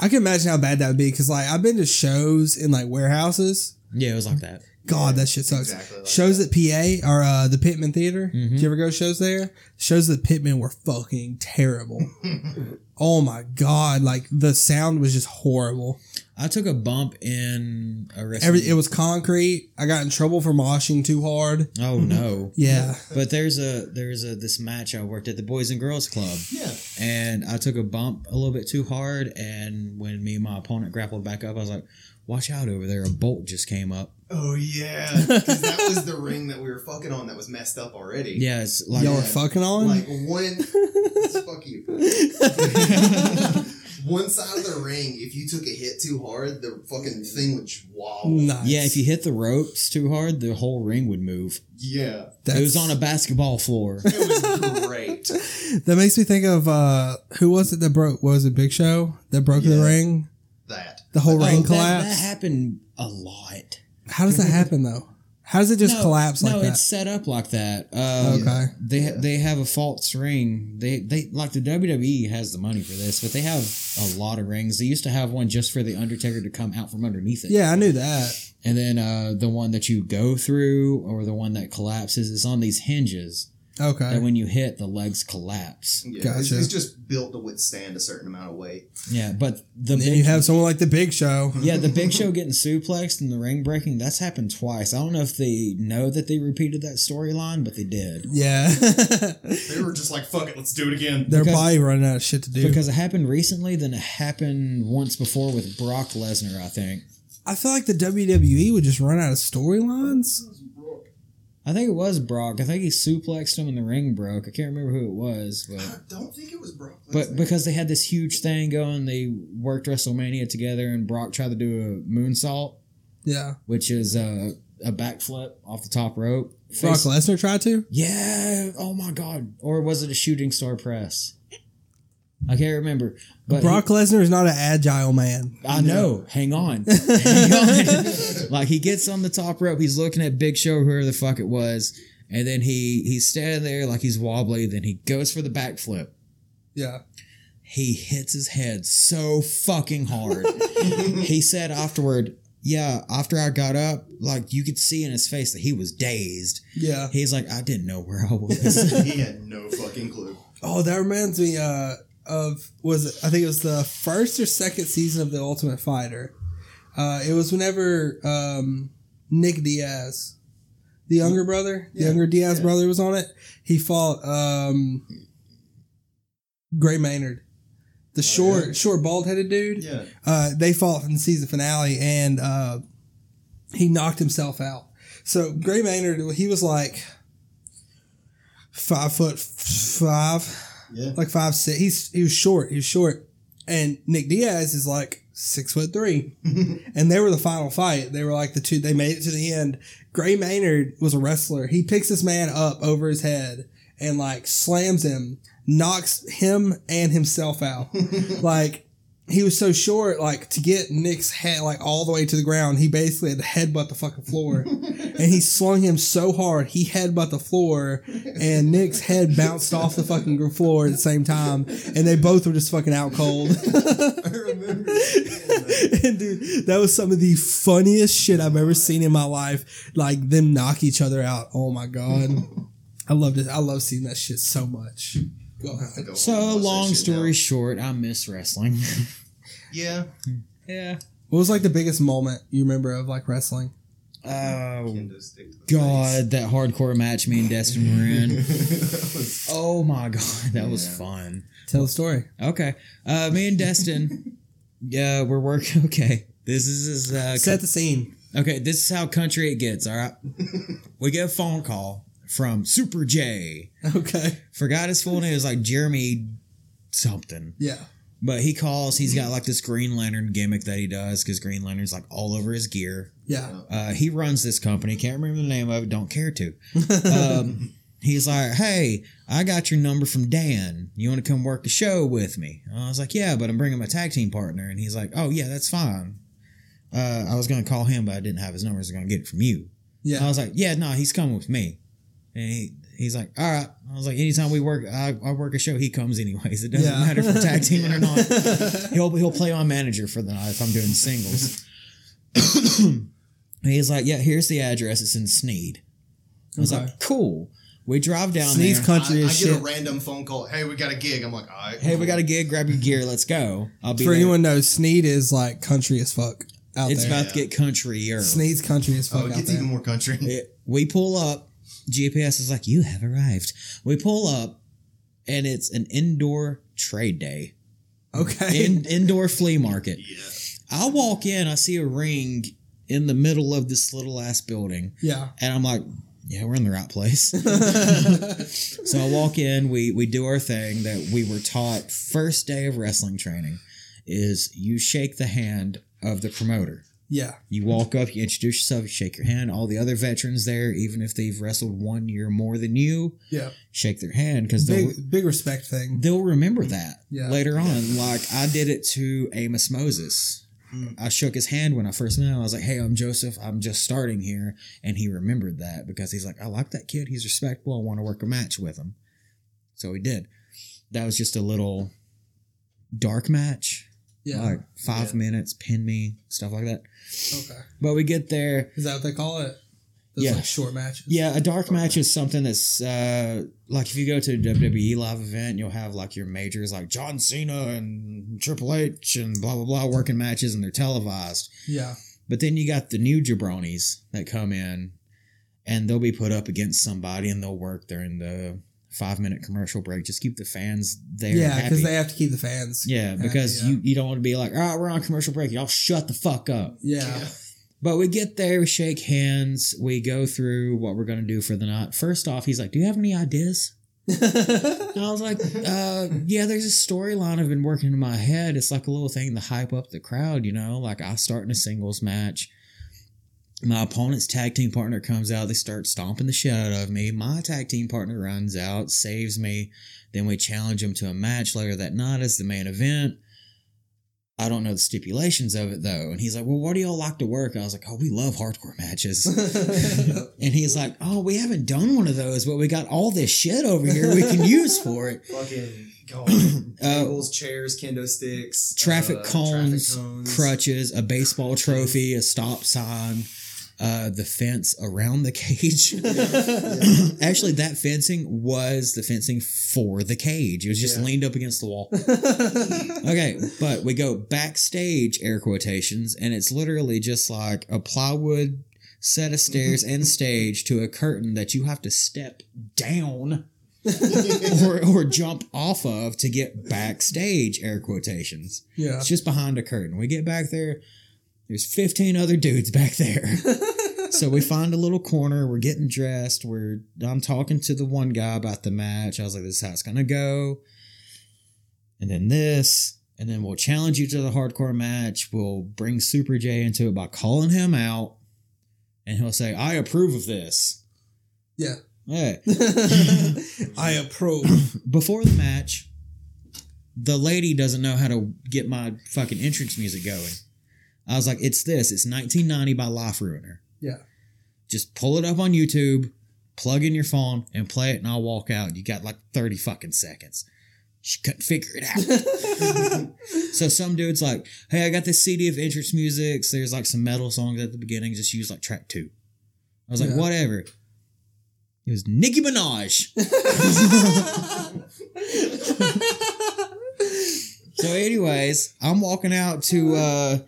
I can imagine how bad that would be because like I've been to shows in like warehouses. Yeah, it was like that. God, that shit sucks. Exactly like shows at PA or uh, the Pittman Theater. Mhm. Did you ever go shows there? Shows at Pittman were fucking terrible. [LAUGHS] oh my god, like the sound was just horrible. I took a bump in a wrestling. Every it was concrete. I got in trouble for moshing too hard. oh no. [LAUGHS] Yeah. But there's a there's a this match I worked at the Boys and Girls Club Yeah. and I took a bump a little bit too hard and when me and my opponent grappled back up I was like, "Watch out over there! A bolt just came up." Oh yeah, [LAUGHS] because that was the ring that we were fucking on that was messed up already. Yeah, it's like Y'all Yeah. were fucking on? Like one, [LAUGHS] fuck you. [LAUGHS] one side of the ring, if you took a hit too hard, the fucking thing would wobble. nice. Yeah, if you hit the ropes too hard, the whole ring would move. Yeah, it was on a basketball floor. it was great. That makes me think of uh who was it that broke what was it Big Show that broke the ring? That The whole Oh, ring that, collapsed. that happened a lot. How does that happen though? How does it just no, collapse like no, that? it's set up like that. Um, okay. They Yeah. they have a false ring. They they like the WWE has the money for this, but they have a lot of rings. They used to have one just for the Undertaker to come out from underneath it. Yeah, I knew that. And then uh, the one that you go through or the one that collapses is on these hinges. Okay. That when you hit, the legs collapse. yeah, it's, Gotcha. it's just built to withstand a certain amount of weight. Yeah, but the then big, you have someone like the Big Show. [LAUGHS] yeah the Big Show [LAUGHS] getting suplexed and the ring breaking. That's happened twice. I don't know if they know that they repeated that storyline, but they did. Yeah. [LAUGHS] They were just like, "Fuck it, let's do it again." They're Because- probably running out of shit to do. Because it happened recently, then it happened once before with Brock Lesnar, I think. I feel like the WWE would just run out of storylines. I think it was Brock. I think he suplexed him and the ring broke. I can't remember who it was, but I [LAUGHS] don't think it was Brock. but Lesnar. because they had this huge thing going, they worked WrestleMania together, and Brock tried to do a moonsault, Yeah. which is a, a backflip off the top rope. Brock Face- Lesnar tried to? yeah. Oh my god. Or was it a shooting star press? I can't remember. But Brock Lesnar is not an agile man. I know. Hang on. [LAUGHS] Hang on. like he gets on the top rope, he's looking at Big Show, whoever the fuck it was, and then he he's standing there like he's wobbly. Then he goes for the backflip. Yeah. He hits his head so fucking hard. [LAUGHS] he said afterward, "Yeah, after I got up, like you could see in his face that he was dazed. Yeah. He's like, I didn't know where I [LAUGHS] was." he had no fucking clue. Oh, that reminds me uh, of was it, I think it was the first or second season of the Ultimate Fighter. Uh, it was whenever um, Nick Diaz, the younger brother, the Yeah, younger Diaz yeah. brother was on it. He fought um, Gray Maynard, the short, yeah. short, bald headed dude. Yeah, Uh, they fought in the season finale, and uh, he knocked himself out. So Gray Maynard, he was like five foot five yeah. like five six. He's he was short. He was short, and Nick Diaz is like six foot three. [LAUGHS] and they were the final fight. They were like the two. They made it to the end. Gray Maynard was a wrestler. He picks this man up over his head and like slams him, knocks him and himself out. [LAUGHS] like he was so short, like to get Nick's head like all the way to the ground, he basically had to headbutt the fucking floor. [LAUGHS] and he slung him so hard, he headbutt the floor, and Nick's head bounced off the fucking floor at the same time, and they both were just fucking out cold. I [LAUGHS] remember. and dude, that was some of the funniest shit I've ever seen in my life. Like them knock each other out. Oh my god, [LAUGHS] I loved it. I love seeing that shit so much. Go ahead. Go so watch long story now. short, I miss wrestling. [LAUGHS] Yeah, yeah. What was like the biggest moment you remember of like wrestling? Oh Kendo stick to God, that hardcore match me and Destin were in. was- [LAUGHS] Oh my god, that was fun. Tell the story. Okay, uh, me and Destin, [LAUGHS] yeah, we're working. Okay, this is is, uh, Set the scene. okay. This is how country it gets. All right, we get a phone call from Super J. Okay. Forgot his full name. It was like Jeremy something. Yeah. But he calls. He's got like this Green Lantern gimmick that he does because Green Lantern's like all over his gear. Yeah. Uh, he runs this company. Can't remember the name of it. Don't care to. Um, [LAUGHS] he's like, "Hey, I got your number from Dan. You want to come work the show with me?" And I was like, "Yeah, but I'm bringing my tag team partner." And he's like, "Oh yeah, that's fine." Uh, I was gonna call him, but I didn't have his number. So I was gonna get it from you. Yeah. I was like, "Yeah, no, he's coming with me." And he, he's like, "All right." I was like, "Anytime we work, I, I work a show, he comes anyways. It doesn't Yeah. matter if we're tag teaming or not." [LAUGHS] he'll he'll play on manager for the night if I'm doing singles. and [COUGHS] he's like, yeah, here's the address. It's in Snead. I was Okay. like, cool. We drive down Snead's there. country I, I is get shit. a random phone call. Hey, we got a gig. I'm like, all right. hey, we got a gig. Grab your gear. Let's go. I'll be For there. anyone knows, Snead is like country as fuck out It's there. about to get countryer. Snead's country as fuck Oh, it out gets there. even more country. It- we pull up. GPS is like, you have arrived. We pull up, and it's an indoor trade day, okay. in, indoor flea market. [LAUGHS] yeah. I walk in. I see a ring in the middle of this little ass building. yeah. And I'm like, yeah, we're in the right place. [LAUGHS] [LAUGHS] so I walk in, we we do our thing that we were taught first day of wrestling training is you shake the hand of the promoter. Yeah. You walk up, you introduce yourself, you shake your hand. All the other veterans there, even if they've wrestled one year more than you, Yeah. shake their hand because they'll Big big respect thing. they'll remember that Yeah. later on. Like I did it to Amos Moses. Mm. I shook his hand when I first met him. I was like, "Hey, I'm Joseph. I'm just starting here," and he remembered that because he's like, "I like that kid. He's respectful. I want to work a match with him." So he did. That was just a little dark match, Yeah. like five Yeah. minutes, pin me, stuff like that. okay. But we get there. Is that what they call it? Those Yeah. like short matches. Yeah, a dark match is something that's uh, like if you go to a WWE live event, you'll have like your majors like John Cena and Triple H and blah blah blah working matches and they're televised. Yeah. But then you got the new jabronis that come in and they'll be put up against somebody and they'll work during the five minute commercial break. Just keep the fans there. Yeah, because they have to keep the fans. yeah, happy, because yeah. you you don't want to be like, all right, we're on commercial break. Y'all shut the fuck up. Yeah. But we get there, we shake hands, we go through what we're gonna do for the night. First off, he's like, "Do you have any ideas?" And [LAUGHS] I was like, uh, "Yeah, there's a storyline I've been working in my head. It's like a little thing to hype up the crowd, you know. Like I start in a singles match, my opponent's tag team partner comes out, they start stomping the shit out of me. My tag team partner runs out, saves me. Then we challenge him to a match later that night as the main event." I don't know the stipulations of it though. And he's like, Well, what do y'all like to work? I was like, Oh, we love hardcore matches. [LAUGHS] and he's like, Oh, we haven't done one of those, but we got all this shit over here we can use for it. [LAUGHS] Fucking God. Uh, tables, chairs, kendo sticks, Traffic uh, cones, traffic cones. crutches, a baseball trophy, a stop sign, uh, the fence around the cage. [LAUGHS] [LAUGHS] Actually, that fencing was the fencing for the cage. It was just Yeah. leaned up against the wall. [LAUGHS] Okay, but we go backstage, air quotations, and it's literally just like a plywood set of stairs and stage to a curtain that you have to step down or, or jump off of to get backstage, air quotations. yeah. It's just behind a curtain. We get back there, there's 15 other dudes back there. [LAUGHS] so we find a little [LAUGHS] corner. We're getting dressed. We're I'm talking to the one guy about the match. I was like, "This is how it's gonna go." And then this, and then we'll challenge you to the hardcore match. We'll bring Super J into it by calling him out, and he'll say, "I approve of this." Yeah. Hey, [LAUGHS] I approve. [CLEARS THROAT] before the match, the lady doesn't know how to get my fucking entrance music going. I was like, it's this. It's 1990 by Liferuiner. Yeah. Just pull it up on YouTube, plug in your phone, and play it, and I'll walk out. You got like 30 fucking seconds. She couldn't figure it out. [LAUGHS] so some dude's like, hey, I got this CD of entrance music. So there's like some metal songs at the beginning. Just use like track two. I was like, Yeah. whatever. It was Nicki Minaj. [LAUGHS] So, anyways, I'm walking out to uh,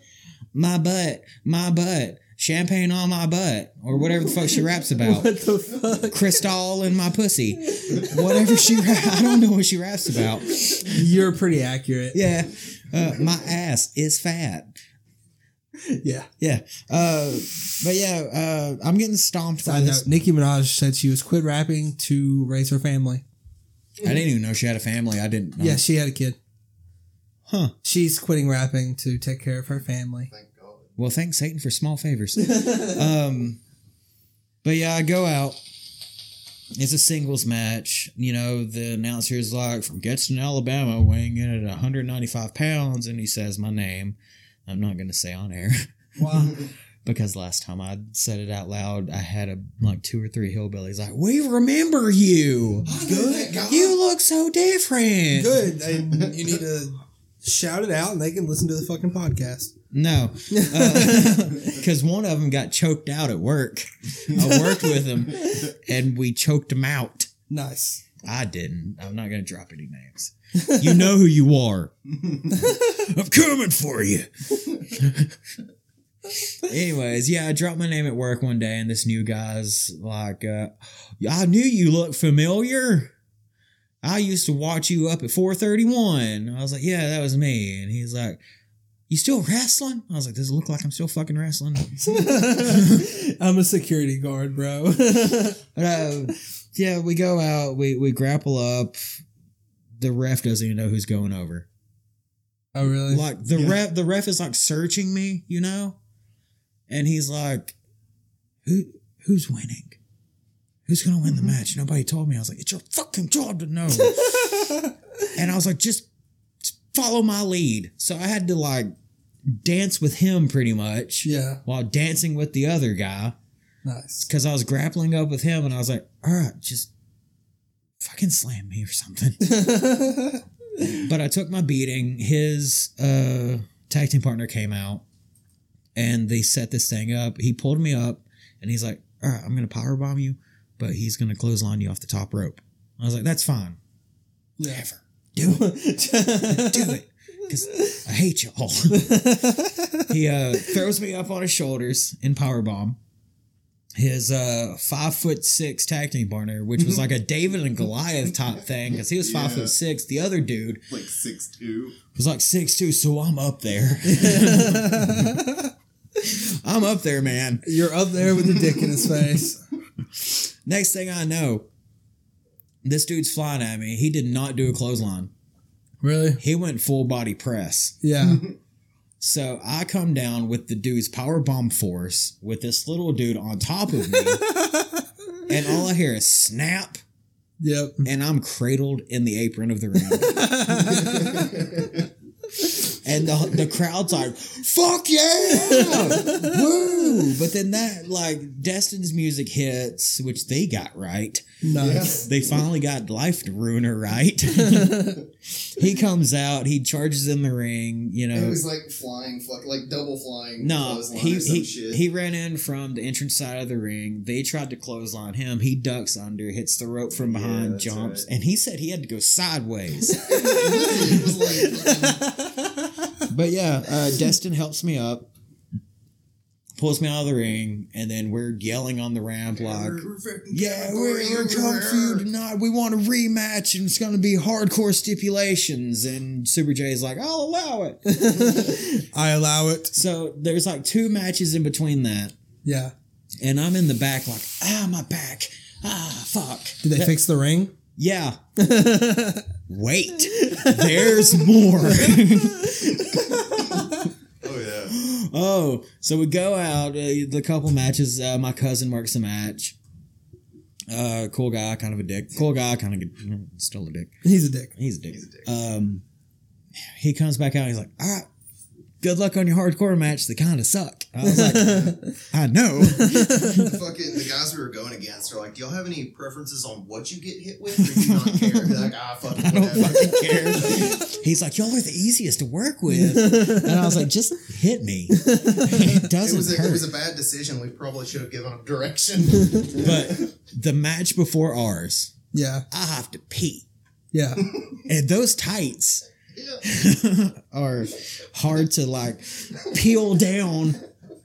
my butt, my butt, champagne on my butt, or whatever the fuck she raps [LAUGHS] about. What the fuck? Crystal in my pussy, whatever she. Ra- I don't know what she raps about. You're pretty accurate. Yeah, uh, my ass is fat. Yeah. Yeah, uh, but yeah, uh, I'm getting stomped by Side this. note, Nicki Minaj said she was quit rapping to raise her family. I didn't even know she had a family. I didn't. Know. Yeah, she had a kid. Huh. She's quitting rapping to take care of her family. Thank God. Well, thanks Satan for small favors. [LAUGHS] um, but yeah, I go out. It's a singles match. You know, the announcer is like from Gadsden, Alabama, weighing in at 195 pounds, and he says my name. I'm not going to say on air [LAUGHS] Wow. because last time I said it out loud, I had a like two or three hillbillies like, "We remember you. Good. You look so different." Good. And you need to shout it out and they can listen to the fucking podcast. No, [LAUGHS] because one of them got choked out at work. I worked with him, and we choked him out. Nice. I didn't. I'm not going to drop any names. You know who you are. [LAUGHS] I'm coming for you. Anyways, yeah, I dropped my name at work one day, and this new guy's like, uh, "I knew you looked familiar. I used to watch you up at 4:31." I was like, "Yeah, that was me." And he's like, "You still wrestling?" I was like, "Does it look like I'm still fucking wrestling?" [LAUGHS] I'm a security guard, bro. [LAUGHS] But, uh, yeah, we go out, we we grapple up. The ref doesn't even know who's going over. oh, really? Like the Yeah. ref, the ref is like searching me, you know, and he's like, "Who who's winning? Who's gonna win the match?" Nobody told me. I was like, "It's your fucking job to know." [LAUGHS] and I was like, "Just, follow my lead." So I had to like dance with him pretty much Yeah. while dancing with the other guy Nice. because I was grappling up with him, and I was like, "All right, just fucking slam me or something." [LAUGHS] but I took my beating. His uh, tag team partner came out, and they set this thing up. He pulled me up, and he's like, "All right, I'm gonna power bomb you, but he's gonna clothesline you off the top rope." I was like, "That's fine, whatever, do it, do it." Because I hate y'all. [LAUGHS] he uh, throws me up on his shoulders in power bomb. His uh, five foot six tag team partner, which was like a [LAUGHS] David and Goliath type thing, because he was five Yeah. foot six. The other dude Like six two. was like six two, so I'm up there. [LAUGHS] I'm up there, man. You're up there with the dick in his face. Next thing I know, this dude's flying at me. He did not do a clothesline. Really? He went full body press. Yeah. [LAUGHS] So I come down with the dude's power bomb force with this little dude on top of me, [LAUGHS] and all I hear is snap, Yep. and I'm cradled in the apron of the ring. [LAUGHS] and the the crowd's like, "Fuck yeah, [LAUGHS] woo!" But then that like Destin's music hits, which they got right. Nice. They finally got Life to Ruiner right. [LAUGHS] he comes out, he charges in the ring, you know. It was like flying, fuck, like double flying. No, he he, shit. he ran in from the entrance side of the ring. They tried to clothesline him. He ducks under, hits the rope from behind, that's jumps, right. and he said he had to go sideways. [LAUGHS] It was like, but yeah, [LAUGHS] uh, Destin helps me up, pulls me out of the ring, and then we're yelling on the ramp like, "Yeah, we're, we're you tonight. We want a rematch, and it's going to be hardcore stipulations." And Super J's like, "I'll allow it." [LAUGHS] [LAUGHS] I allow it. so there's like two matches in between that. Yeah. and I'm in the back like, ah, my back, ah, fuck. Did they fix the ring? Yeah. [LAUGHS] Wait, there's more. oh yeah. oh, so we go out. Uh, the couple matches. Uh, my cousin works a match. Uh, cool guy, kind of a dick. Cool guy, kind of still a dick. He's a dick. He's a dick. He's a dick. Um, he comes back out. He's like, all right. Good luck on your hardcore match. They kind of suck. I was like, [LAUGHS] I know. [LAUGHS] Fucking the guys we were going against are like, do y'all have any preferences on what you get hit with, or do you not care? They're like, ah, fuck, [LAUGHS] I don't fucking care. He's like, y'all are the easiest to work with. And I was like, just hit me. It It doesn't was, a, hurt. it was a bad decision. We probably should have given them direction. but the match before ours, Yeah. I have to pee. Yeah. And those tights yeah. [LAUGHS] are hard to like peel down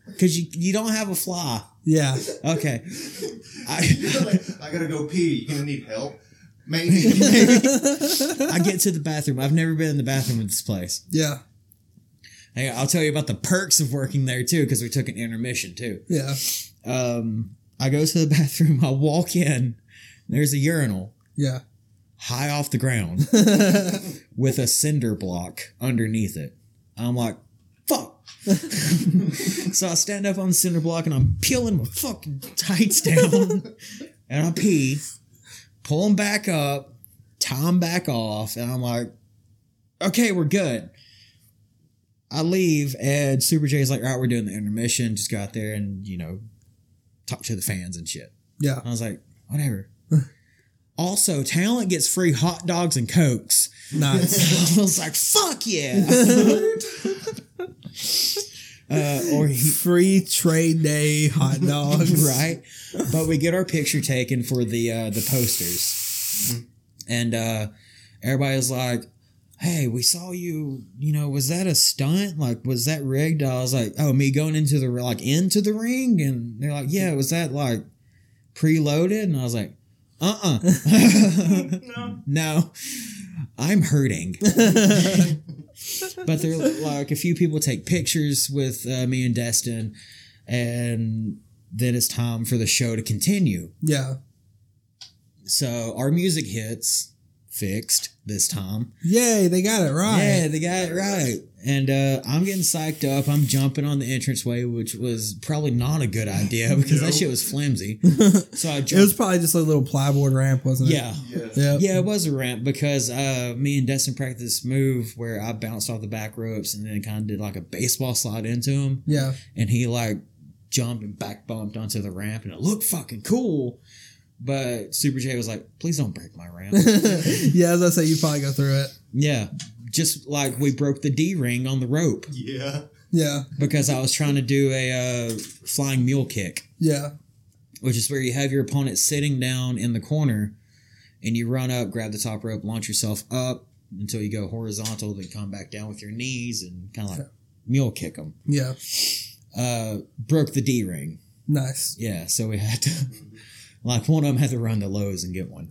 Because you you don't have a fly. Yeah. Okay. [LAUGHS] I I gotta go pee. You gonna need help? Maybe. [LAUGHS] I get to the bathroom. I've never been in the bathroom of this place. Yeah. Hey, I'll tell you about the perks of working there too, because we took an intermission too. Yeah. Um, I go to the bathroom. I walk in. There's a urinal Yeah. High off the ground [LAUGHS] with a cinder block underneath it. I'm like, fuck. [LAUGHS] so I stand up on the cinder block and I'm peeling my fucking tights down [LAUGHS] and I pee, pull them back up, tie them back off, and I'm like, okay, we're good. I leave and Super J's like, all right, we're doing the intermission. Just got there and, you know, talk to the fans and shit. Yeah. I was like, whatever. Also, talent gets free hot dogs and cokes. Nice. [LAUGHS] I was like, fuck yeah. [LAUGHS] uh, or he, Free trade day hot [LAUGHS] dogs. right? But we get our picture taken for the uh, the posters, and uh, everybody's like, "Hey, we saw you. You know, was that a stunt? Like, was that rigged?" I was like, "Oh, me going into the like into the ring," and they're like, "Yeah, was that like preloaded?" And I was like, "Uh, uh [LAUGHS] no, I'm hurting." [LAUGHS] but they're like a few people take pictures with uh, me and Destin, and then it's time for the show to continue. Yeah. So our music hits fixed this time. Yay, they got it right. Yeah, they got it right. And uh, I'm getting psyched up. I'm jumping on the entranceway, which was probably not a good idea [LAUGHS] because that shit was flimsy. [LAUGHS] So I It was probably just a little plywood ramp, wasn't it? yeah. yes. Yeah. Yeah, it was a ramp because uh, me and Destin practiced this move where I bounced off the back ropes and then kind of did like a baseball slide into him. Yeah. and he like jumped and back bumped onto the ramp and it looked fucking cool. But Super J was like, please don't break my ramp. [LAUGHS] yeah, as I say, you probably go through it. yeah. Just like we broke the D ring on the rope Yeah. Yeah. because I was trying to do a uh, flying mule kick, Yeah. which is where you have your opponent sitting down in the corner and you run up, grab the top rope, launch yourself up until you go horizontal, then come back down with your knees and kind of like mule kick them. Yeah. Uh, broke the D ring. Nice. Yeah, so we had to, like, one of them had to run to Lowe's and get one. [LAUGHS]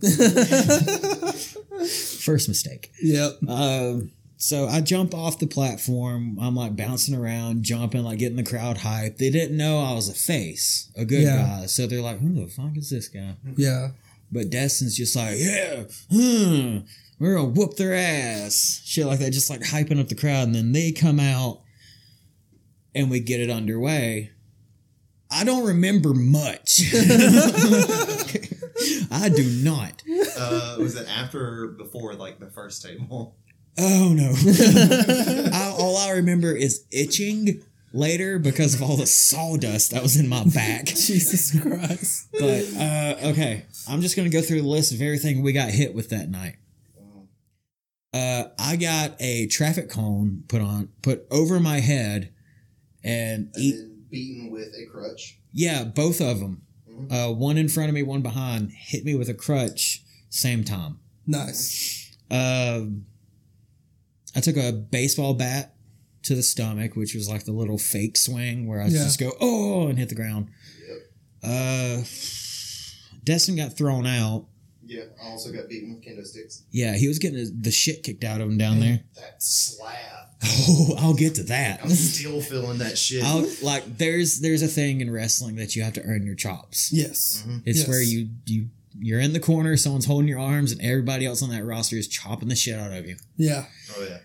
First mistake. Yep. Um, so I jump off the platform. I'm like bouncing around, jumping, like getting the crowd hyped. They didn't know I was a face, a good Yeah. guy. So they're like, who the fuck is this guy? Yeah. But Destin's just like, yeah, hmm, we're gonna whoop their ass. Shit like that, just like hyping up the crowd. And then they come out and we get it underway. I don't remember much. [LAUGHS] I do not. Uh, was it after or before like the first table? Oh no. [LAUGHS] I, all I remember is itching later because of all the sawdust that was in my back. [LAUGHS] Jesus Christ. But uh, okay, I'm just gonna go through the list of everything we got hit with that night. Uh, I got a traffic cone put on, put over my head, and And eat. Beaten with a crutch. Yeah, both of them. Uh, one in front of me, one behind, hit me with a crutch same time. Nice. Um, I took a baseball bat to the stomach, which was like the little fake swing where I Yeah. just go oh and hit the ground. Uh, Destin got thrown out. Yeah, I also got beaten with kendo sticks. Yeah, he was getting the shit kicked out of him down there. That slap. [LAUGHS] Oh, I'll get to that. I'm still feeling that shit. I'll, like there's there's a thing in wrestling that you have to earn your chops. Yes. Mm-hmm. It's Yes. where you you you're in the corner, someone's holding your arms, and everybody else on that roster is chopping the shit out of you. Yeah. oh yeah.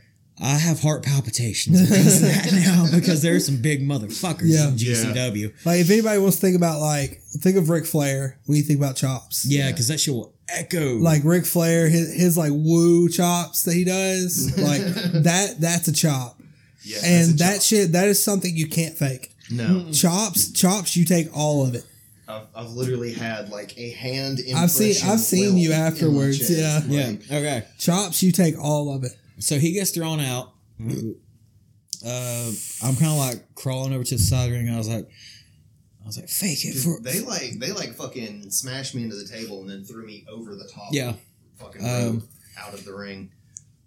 I have heart palpitations because of that now [LAUGHS] because there's some big motherfuckers Yeah. in GCW. Like if anybody wants to think about like think of Ric Flair when you think about chops. Yeah, because that shit will echo. Like Ric Flair, his, his like woo chops that he does, [LAUGHS] like that that's a chop. Yeah. And a that chop. shit that is something you can't fake. No, Chops, chops, you take all of it. I've, I've literally had like a hand. I've seen- I've seen you afterwards, chest. yeah. yeah. Okay. Chops, you take all of it. So he gets thrown out. Uh, I'm kind of like crawling over to the side ring. I was like, I was like, fake it for. they like they like fucking smashed me into the table and then threw me over the top. Yeah. fucking Um, out of the ring.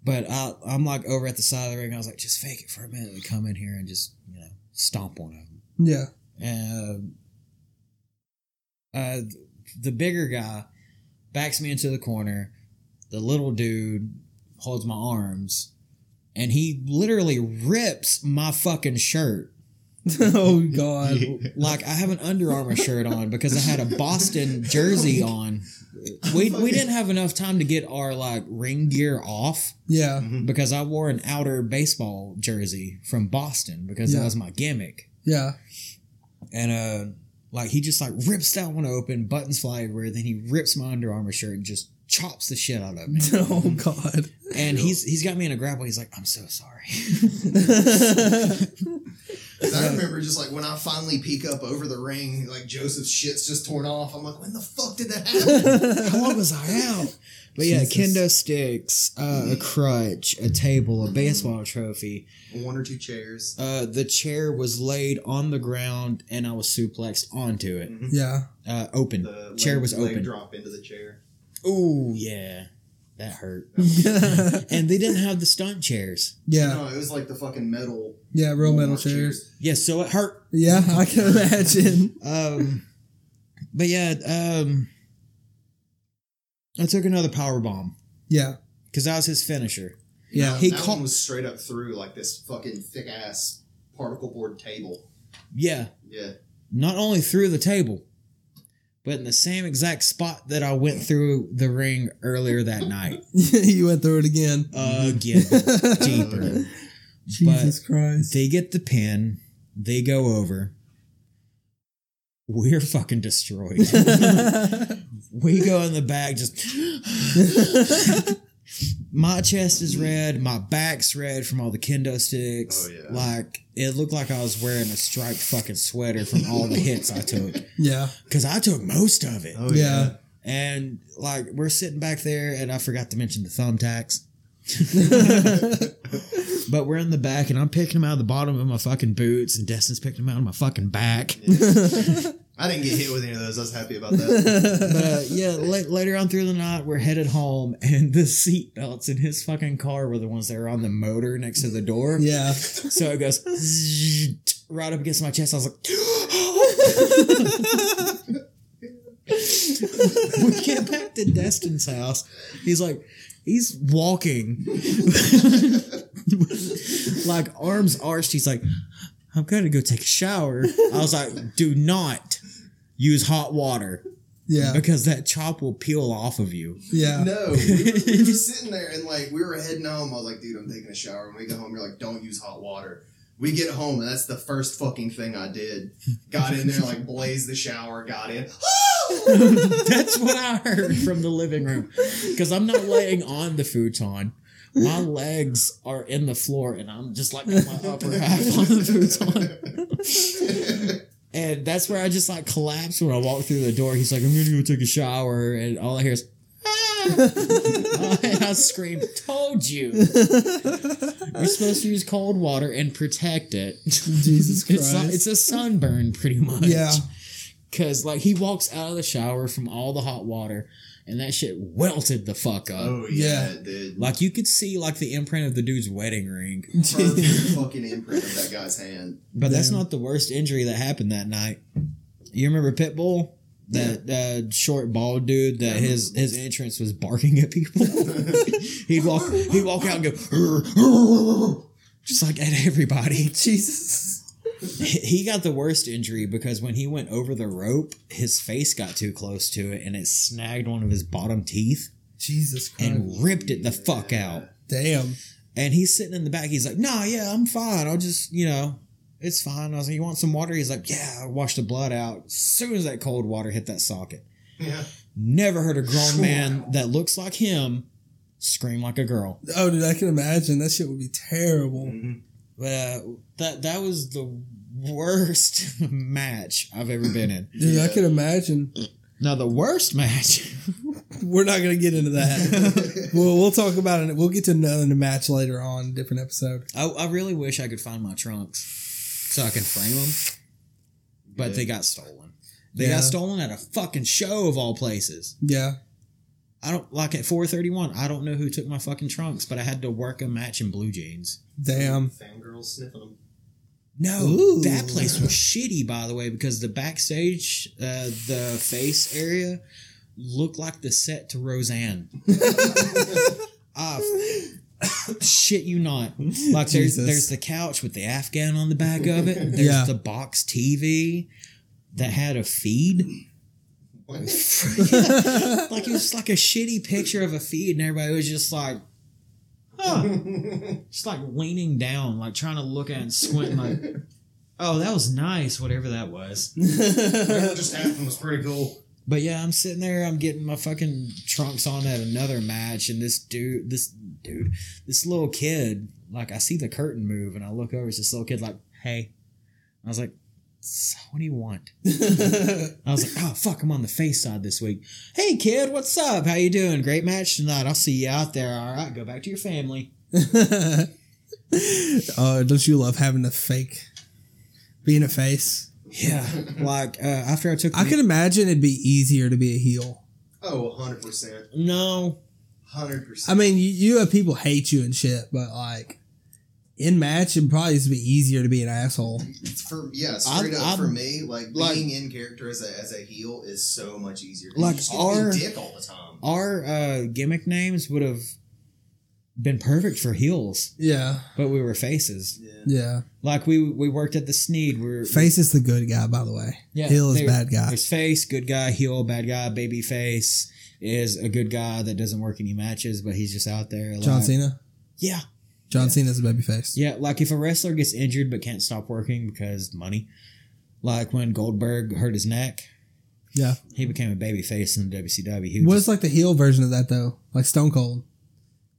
But I, I'm like over at the side of the ring. I was like, just fake it for a minute and come in here and just you know stomp one of them. Yeah. Uh, uh, the bigger guy backs me into the corner. The little dude holds my arms, and he literally rips my fucking shirt. [LAUGHS] oh [LAUGHS] God. Like I have an Under Armour shirt on because I had a Boston [LAUGHS] jersey on. We we didn't have enough time to get our like ring gear off Yeah. because I wore an outer baseball jersey from Boston because Yeah. that was my gimmick. Yeah. And uh like he just like rips that one open, buttons fly everywhere, then he rips my Under Armour shirt and just chops the shit out of me. Oh God. And he's he's got me in a grapple. He's like, I'm so sorry. 'Cause I remember just like when I finally peek up over the ring, like Joseph's shit's just torn off. I'm like, when the fuck did that happen? [LAUGHS] How long was I out? But yeah, Jesus. kendo sticks, uh, a crutch, a table, a baseball trophy. One or two chairs. Uh, the chair was laid on the ground and I was suplexed onto it. yeah. Uh, open. The chair leg- was leg open. drop into the chair. Ooh, yeah. That hurt. [LAUGHS] and they didn't have the stunt chairs. yeah. No, it was like the fucking metal. Yeah. Real metal Walmart chairs. Yeah, so it hurt. Yeah, I can imagine. [LAUGHS] Um, but yeah, um, I took another power bomb Yeah. because that was his finisher. Yeah. He that called- one was straight up through like this fucking thick ass particle board table. Yeah, Yeah. not only through the table, but in the same exact spot that I went through the ring earlier that night. [LAUGHS] you went through it again. Again, deeper. [LAUGHS] Jesus Christ. They get the pin. They go over. We're fucking destroyed. [LAUGHS] we go in the back, just. My chest is red. My back's red from all the kendo sticks. Oh, yeah. Like, it looked like I was wearing a striped fucking sweater from all the hits I took. [LAUGHS] yeah. Because I took most of it. Oh Yeah. And, like, we're sitting back there, and I forgot to mention the thumbtacks. [LAUGHS] But we're in the back, and I'm picking them out of the bottom of my fucking boots, and Destin's picking them out of my fucking back. [LAUGHS] I didn't get hit with any of those. I was happy about that. [LAUGHS] But uh, yeah, la- later on through the night, we're headed home, and the seat belts in his fucking car were the ones that were on the motor next to the door. Yeah. So it goes zzz, right up against my chest. I was like, [GASPS] we get back to Destin's house. He's like, he's walking, like arms arched. He's like, I'm gonna go take a shower. I was like, do not use hot water Yeah. because that chop will peel off of you. Yeah. no, we were, we were [LAUGHS] sitting there and like we were heading home. I was like, dude, I'm taking a shower. When we get home, you're like, don't use hot water. We get home and that's the first fucking thing I did. Got in there, like blazed the shower, got in. [LAUGHS] That's what I heard from the living room. Because I'm not laying on the futon. My legs are in the floor and I'm just like on my upper half on the futon. [LAUGHS] And that's where I just like collapsed when I walked through the door. He's like, I'm gonna go take a shower. And all I hear is, ah! and [LAUGHS] I screamed, Told you. You're supposed to use cold water and protect it. Jesus [LAUGHS] It's, Christ. like, it's a sunburn, pretty much. Yeah. Cause like he walks out of the shower from all the hot water, and that shit welted the fuck up. oh Yeah. yeah, it did. Like you could see like the imprint of the dude's wedding ring. [LAUGHS] Fucking imprint of that guy's hand. But that's not the worst injury that happened that night. You remember Pitbull? That uh, short bald dude that his his entrance was barking at people. [LAUGHS] he'd walk he'd walk out and go [LAUGHS] just like at everybody. Jesus. He he got the worst injury because when he went over the rope, his face got too close to it and it snagged one of his bottom teeth Jesus Christ. and ripped it the fuck out. Damn. And he's sitting in the back. He's like, "No, yeah, I'm fine. I'll just, you know, it's fine." I was like, "You want some water?" He's like, "Yeah." I washed the blood out. As soon as that cold water hit that socket, Yeah. never heard a grown man that looks like him scream like a girl. Oh, dude, I can imagine. That shit would be terrible. Mm-hmm. But uh, that that was the worst [LAUGHS] match I've ever been in. Dude, I can imagine. Now the worst match. [LAUGHS] We're not going to get into that. [LAUGHS] well, we'll talk about it. We'll get to another match later on, different episode. I, I really wish I could find my trunks so I can frame them, but Yeah. they got stolen. They Yeah. got stolen at a fucking show of all places. Yeah. I don't like at 431. I don't know who took my fucking trunks, but I had to work a match in blue jeans. Damn. Fangirls sniffing them. No, Ooh. that place was shitty, by the way, because the backstage, uh, the face area, looked like the set to Roseanne. [LAUGHS] Ah, shit you not. Like there's Jesus. there's the couch with the Afghan on the back of it. [LAUGHS] There's Yeah. the box TV that had a feed. What? [LAUGHS] [LAUGHS] like it was like a shitty picture of a feed, and everybody was just like, huh. [LAUGHS] just like leaning down, like trying to look at it and squinting, like, oh, that was nice, whatever that was. Whatever just happened was pretty cool. But yeah, I'm sitting there, I'm getting my fucking trunks on at another match, and this dude, this dude, this little kid, like I see the curtain move, and I look over, it's this little kid, like, hey, I was like. So what do you want? [LAUGHS] I was like, oh fuck, I'm on the face side this week. Hey kid, what's up? How you doing? Great match tonight. I'll see you out there. All right, go back to your family. oh, [LAUGHS] don't you love having to fake being a face? Yeah, like uh, after I took, I the- can imagine it'd be easier to be a heel. Oh, 100%. no. 100%. I mean, you, you have people hate you and shit, but like in match, it'd probably just be easier to be an asshole. For yeah, straight I'm- up I'm- for me, like like- being in character as a as a heel is so much easier. Like you just get to be a our- dick all the time. Our uh, gimmick names would have been perfect for heels, Yeah, but we were faces. Yeah. yeah. Like we we worked at the Snead. We were Face is the good guy, by the way. Yeah, heel is bad guy. There's face, good guy, heel, bad guy, baby face is a good guy that doesn't work any matches, but he's just out there. John. Cena. Yeah, John Yeah. Cena's a baby face. Yeah, like if a wrestler gets injured but can't stop working because money, like when Goldberg hurt his neck, Yeah. he became a baby face in the WCW. He was What's like the heel version of that though? Like Stone Cold,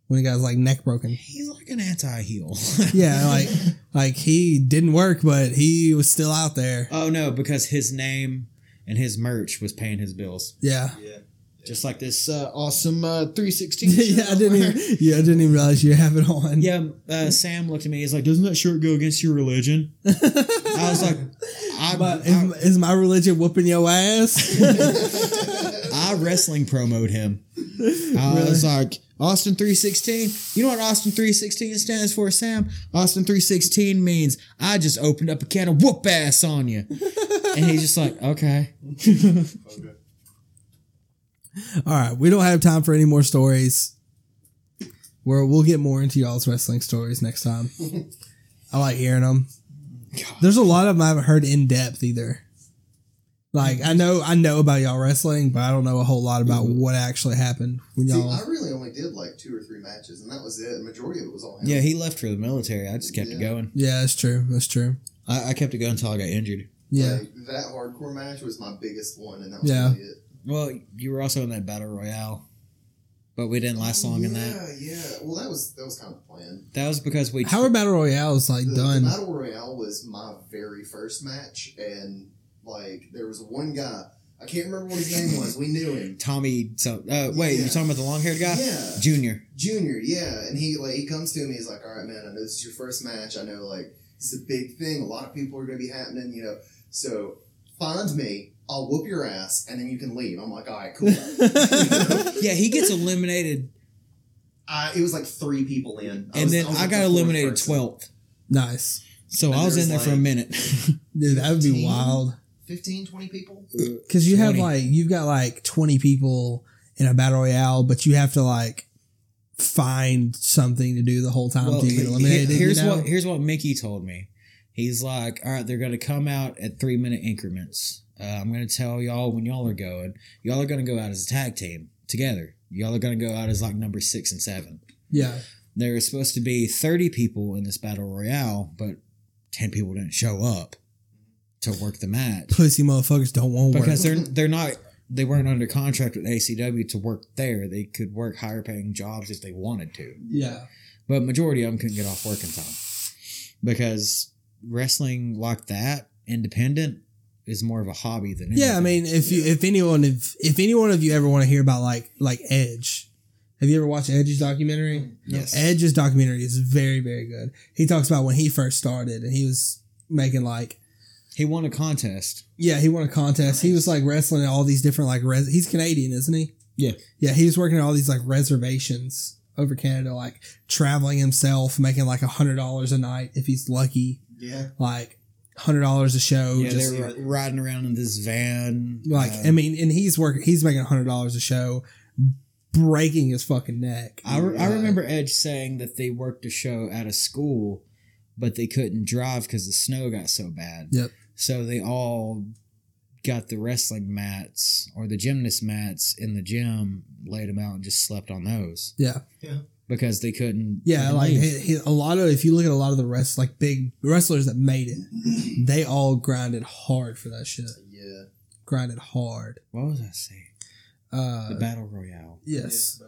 when he got his like neck broken. he's like an anti-heel. [LAUGHS] Yeah, like like he didn't work, but he was still out there. oh no, because his name and his merch was paying his bills. Yeah. Yeah. Just like this uh, awesome uh, 316. [LAUGHS] yeah, I didn't even. Yeah, I didn't even realize you have it on. Yeah, uh, Sam looked at me. He's like, "Doesn't that shirt go against your religion?" I was like, [LAUGHS] "I, But I, is, is my religion whooping your ass? [LAUGHS] I wrestling promoted him. I was like, Austin 316. You know what Austin 316 stands for, Sam? Austin 316 means I just opened up a can of whoop ass on you. And he's just like, okay. Okay. All right, we don't have time for any more stories. Where we'll get more into y'all's wrestling stories next time. I like hearing them. There's a lot of them I haven't heard in depth either. Like I know I know about y'all wrestling, but I don't know a whole lot about mm-hmm. what actually happened when See, y'all. I really only did like two or three matches, and that was it. The majority of it was all him. Yeah, he left for the military. I just kept it going. Yeah, that's true. That's true. I, I kept it going until I got injured. Yeah, Like, that hardcore match was my biggest one, and that was Yeah. really it. Well, you were also in that battle royale, but we didn't last long in that. Yeah, yeah. Well, that was that was kind of the plan. That was because we. how are battle royales like The, done? the battle royale was my very first match, and like there was one guy. I can't remember what his name was. We knew him. Tommy. So, uh, wait, Yeah. you're talking about the long haired guy? Yeah. Junior. Junior, yeah, and he like he comes to me. He's like, "All right, man. I know this is your first match. I know like this is a big thing. A lot of people are going to be happening. You know, so find me. I'll whoop your ass, and then you can leave." I'm like, "All right, cool." [LAUGHS] Yeah, he gets [LAUGHS] eliminated, I, it was like three people in, and was- then was I like got the eliminated 12th. nice, So And I was in there's there for a minute. [LAUGHS] dude. That would be wild. 15, 20 people. Because you have like you've got like twenty people in a battle royale, but you have to like find something to do the whole time Well, to get eliminated. here's you know? what here's what Mickey told me. He's like, all right, they're going to come out at three minute increments. Uh, I'm going to tell y'all when y'all are going. Y'all are going to go out as a tag team together. Y'all are going to go out as like number six and seven. Yeah, There was supposed to be 30 people in this battle royale, but 10 people didn't show up to work the match pussy motherfuckers don't want work. because they're they're not they weren't under contract with ACW to work there. They could work higher paying jobs if they wanted to. yeah, but majority of them couldn't get off work in time because wrestling like that independent is more of a hobby than yeah. I mean, if you if anyone if if any one of you ever want to hear about like like Edge, have you ever watched Edge's documentary? Mm, yes Edge's documentary is very very good. He talks about when he first started and he was making like he won a contest Yeah, he won a contest. He was like wrestling at all these different like res- he's Canadian, isn't he? Yeah. Yeah, he was working at all these like reservations over Canada, like traveling himself, making like a hundred dollars a night if he's lucky. Yeah. like hundred dollars a show. Yeah, just they're riding around in this van. like uh, I mean, and he's working. He's making hundred dollars a show, breaking his fucking neck. I, re- I remember Edge saying that they worked a show at a school, but they couldn't drive because the snow got so bad. Yep. So they all got the wrestling mats or the gymnast mats in the gym, laid them out, and just slept on those Yeah. Yeah, because they couldn't. yeah. Like he, he- a lot of if you look at a lot of the rest like big wrestlers that made it, [CLEARS THROAT] they all grinded hard for that shit. Yeah. Grinded hard. what was I saying? Uh, The battle royale. yes.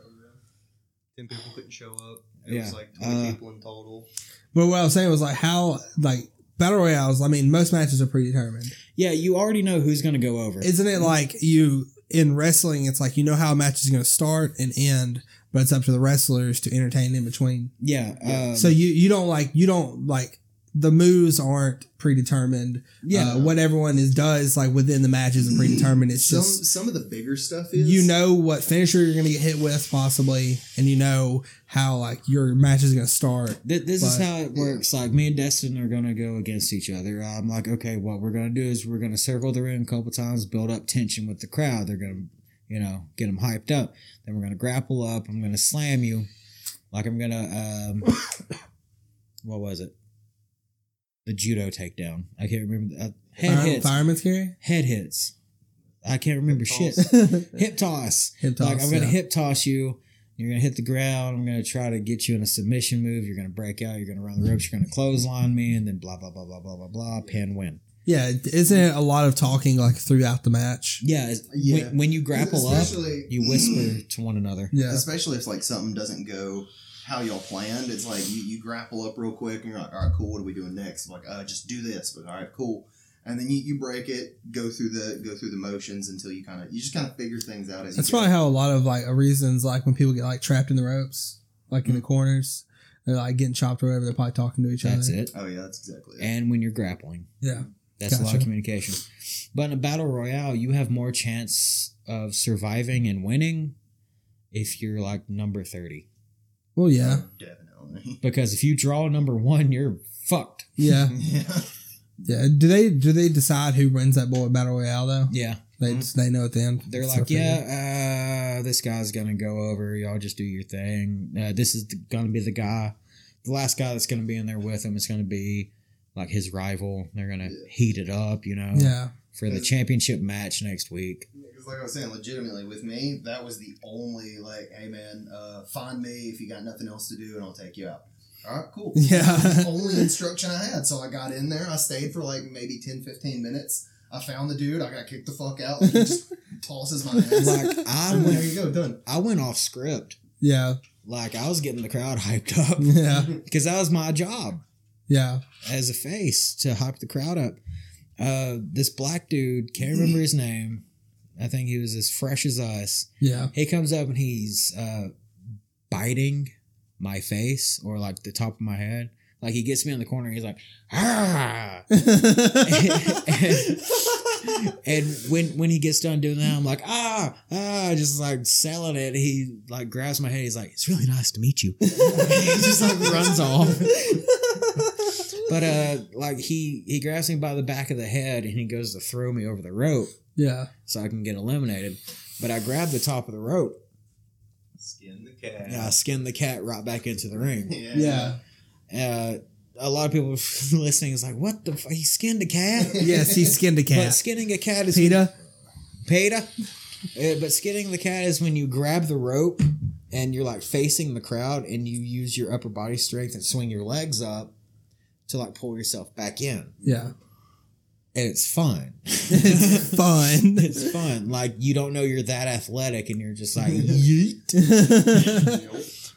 Ten people couldn't show up. It It was was Yeah. like like 20 twenty Uh, people in total. But what I was saying was like how like battle royales. I mean, most matches are predetermined. Yeah, you already know who's going to go over. Isn't it like you in wrestling? It's like you know how a match is going to start and end, but it's up to the wrestlers to entertain in between. yeah. Um, so you you don't like you don't like the moves aren't predetermined. yeah. uh, what everyone is does like within the match isn't predetermined. It's Some just some of the bigger stuff is you know what finisher you're going to get hit with possibly, and you know how like your match is going to start. Th- this is how it works. Like me and Destin are gonna go against each other. I'm like, okay, what we're gonna do is we're gonna circle the ring a couple times, build up tension with the crowd. They're gonna, you know, get them hyped up. Then we're gonna grapple up. I'm gonna slam you. Like I'm gonna, um, [COUGHS] what was it? The judo takedown. I can't remember. Uh, head Fire, hits. fireman's carry. Head hits. I can't remember shit. hip [LAUGHS] [LAUGHS] Hip toss. toss. like I'm gonna yeah. hip toss you. You're gonna hit the ground. I'm gonna try to get you in a submission move. You're gonna break out. You're gonna run the ropes. You're gonna clothesline me, and then blah blah blah blah blah blah blah. Pin win. Yeah, isn't it a lot of talking like throughout the match? Yeah, Yeah. When, when you grapple up, you whisper to one another. Yeah, especially if like something doesn't go how y'all planned. It's like you, you grapple up real quick and you're like, all right, cool. What are we doing next? I'm like, uh, just do this. But all right, cool. And then you, you break it, go through the go through the motions until you kind of you just kind of figure things out as that's you go. probably how a lot of like reasons like when people get like trapped in the ropes, like in the corners, they're like getting chopped or whatever. They're probably talking to each That's other. That's it. Oh yeah, that's exactly it. And when you're grappling, Yeah, that's a lot of communication. But in a battle royale, you have more chance of surviving and winning if you're like number thirty. well, yeah, definitely. [LAUGHS] Because if you draw number one, you're fucked. yeah, [LAUGHS] yeah. yeah. Do they do they decide who wins that boy battle royale though? Yeah. They they know at the end. They're It's like, their yeah, uh, this guy's gonna go over. Y'all just do your thing. Uh, this is the, gonna be the guy, the last guy that's gonna be in there with him. It's gonna be like his rival. They're gonna Yeah. heat it up, you know, yeah, for the championship match next week. Because like I was saying, legitimately with me, that was the only like, hey man, uh, find me if you got nothing else to do, and I'll take you out. All right, cool. [LAUGHS] Yeah. That the only instruction I had. So I got in there. I stayed for like maybe 10, 15 minutes. I found the dude. I got kicked the fuck out. He just [LAUGHS] tosses my ass. Like [LAUGHS] I And there you go, done. I went off script. yeah, Like I was getting the crowd hyped up yeah, because that was my job. Yeah. as a face to hype the crowd up. Uh, this black dude, can't remember his name. I think he was as fresh as us. Yeah. He comes up and he's uh, biting my face or like the top of my head. Like he gets me in the corner. He's like, ah. [LAUGHS] and when when he gets done doing that, I'm like, ah, ah, just like selling it. He like grabs my head. He's like, it's really nice to meet you. [LAUGHS] he just like runs off. But uh, like he he grabs me by the back of the head and he goes to throw me over the rope yeah. so I can get eliminated. But I grab the top of the rope. Skin the cat. And I skin the cat right back into the ring. [LAUGHS] Yeah. Yeah. Uh, a lot of people [LAUGHS] listening is like, "What the? F- he skinned a cat?" [LAUGHS] Yes, he skinned a But cat. skinning a cat is PETA. PETA. Uh, but skinning the cat is when you grab the rope and you're like facing the crowd and you use your upper body strength and swing your legs up to like pull yourself back in. Yeah. And it's fun. [LAUGHS] [LAUGHS] It's fun. it's fun. Like you don't know you're that athletic and you're just like [LAUGHS] yeet.